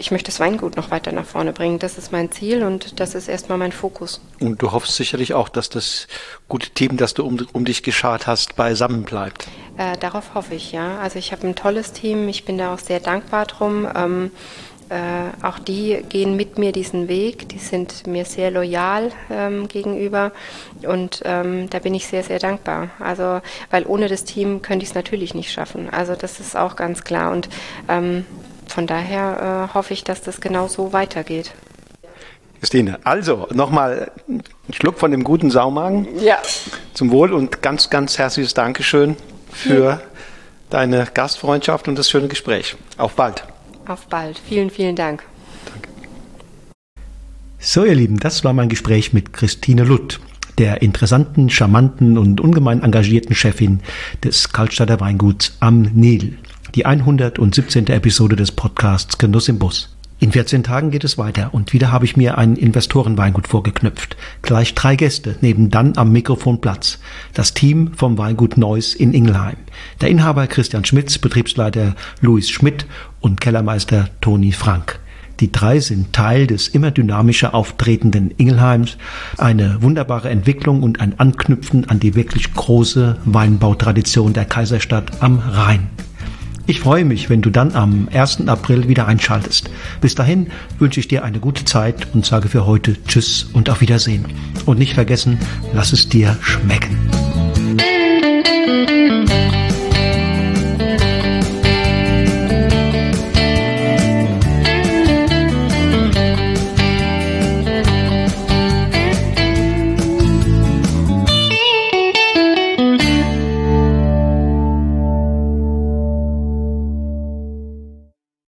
Ich möchte das Weingut noch weiter nach vorne bringen. Das ist mein Ziel und das ist erstmal mein Fokus. Und du hoffst sicherlich auch, dass das gute Team, das du um, um dich geschart hast, beisammen bleibt. Äh, darauf hoffe ich, ja. Also ich habe ein tolles Team. Ich bin da auch sehr dankbar drum. Ähm, äh, auch die gehen mit mir diesen Weg, die sind mir sehr loyal ähm, gegenüber und ähm, da bin ich sehr, sehr dankbar. Also, weil ohne das Team könnte ich es natürlich nicht schaffen. Also das ist auch ganz klar und ähm, von daher äh, hoffe ich, dass das genau so weitergeht. Christine, also nochmal einen Schluck von dem guten Saumagen. Ja. Zum Wohl und ganz, ganz herzliches Dankeschön für ja. deine Gastfreundschaft und das schöne Gespräch. Auf bald. Auf bald. Vielen, vielen Dank. Danke. So, ihr Lieben, das war mein Gespräch mit Christine Lutt, der interessanten, charmanten und ungemein engagierten Chefin des Kaltstadter Weinguts am Nil. Die 117. Episode des Podcasts Genuss im Bus. In 14 Tagen geht es weiter und wieder habe ich mir ein Investorenweingut vorgeknüpft. Gleich drei Gäste nehmen dann am Mikrofon Platz. Das Team vom Weingut Neuss in Ingelheim. Der Inhaber Christian Schmitz, Betriebsleiter Louis Schmidt und Kellermeister Toni Frank. Die drei sind Teil des immer dynamischer auftretenden Ingelheims, eine wunderbare Entwicklung und ein Anknüpfen an die wirklich große Weinbautradition der Kaiserstadt am Rhein. Ich freue mich, wenn du dann am 1. April wieder einschaltest. Bis dahin wünsche ich dir eine gute Zeit und sage für heute Tschüss und auf Wiedersehen. Und nicht vergessen, lass es dir schmecken.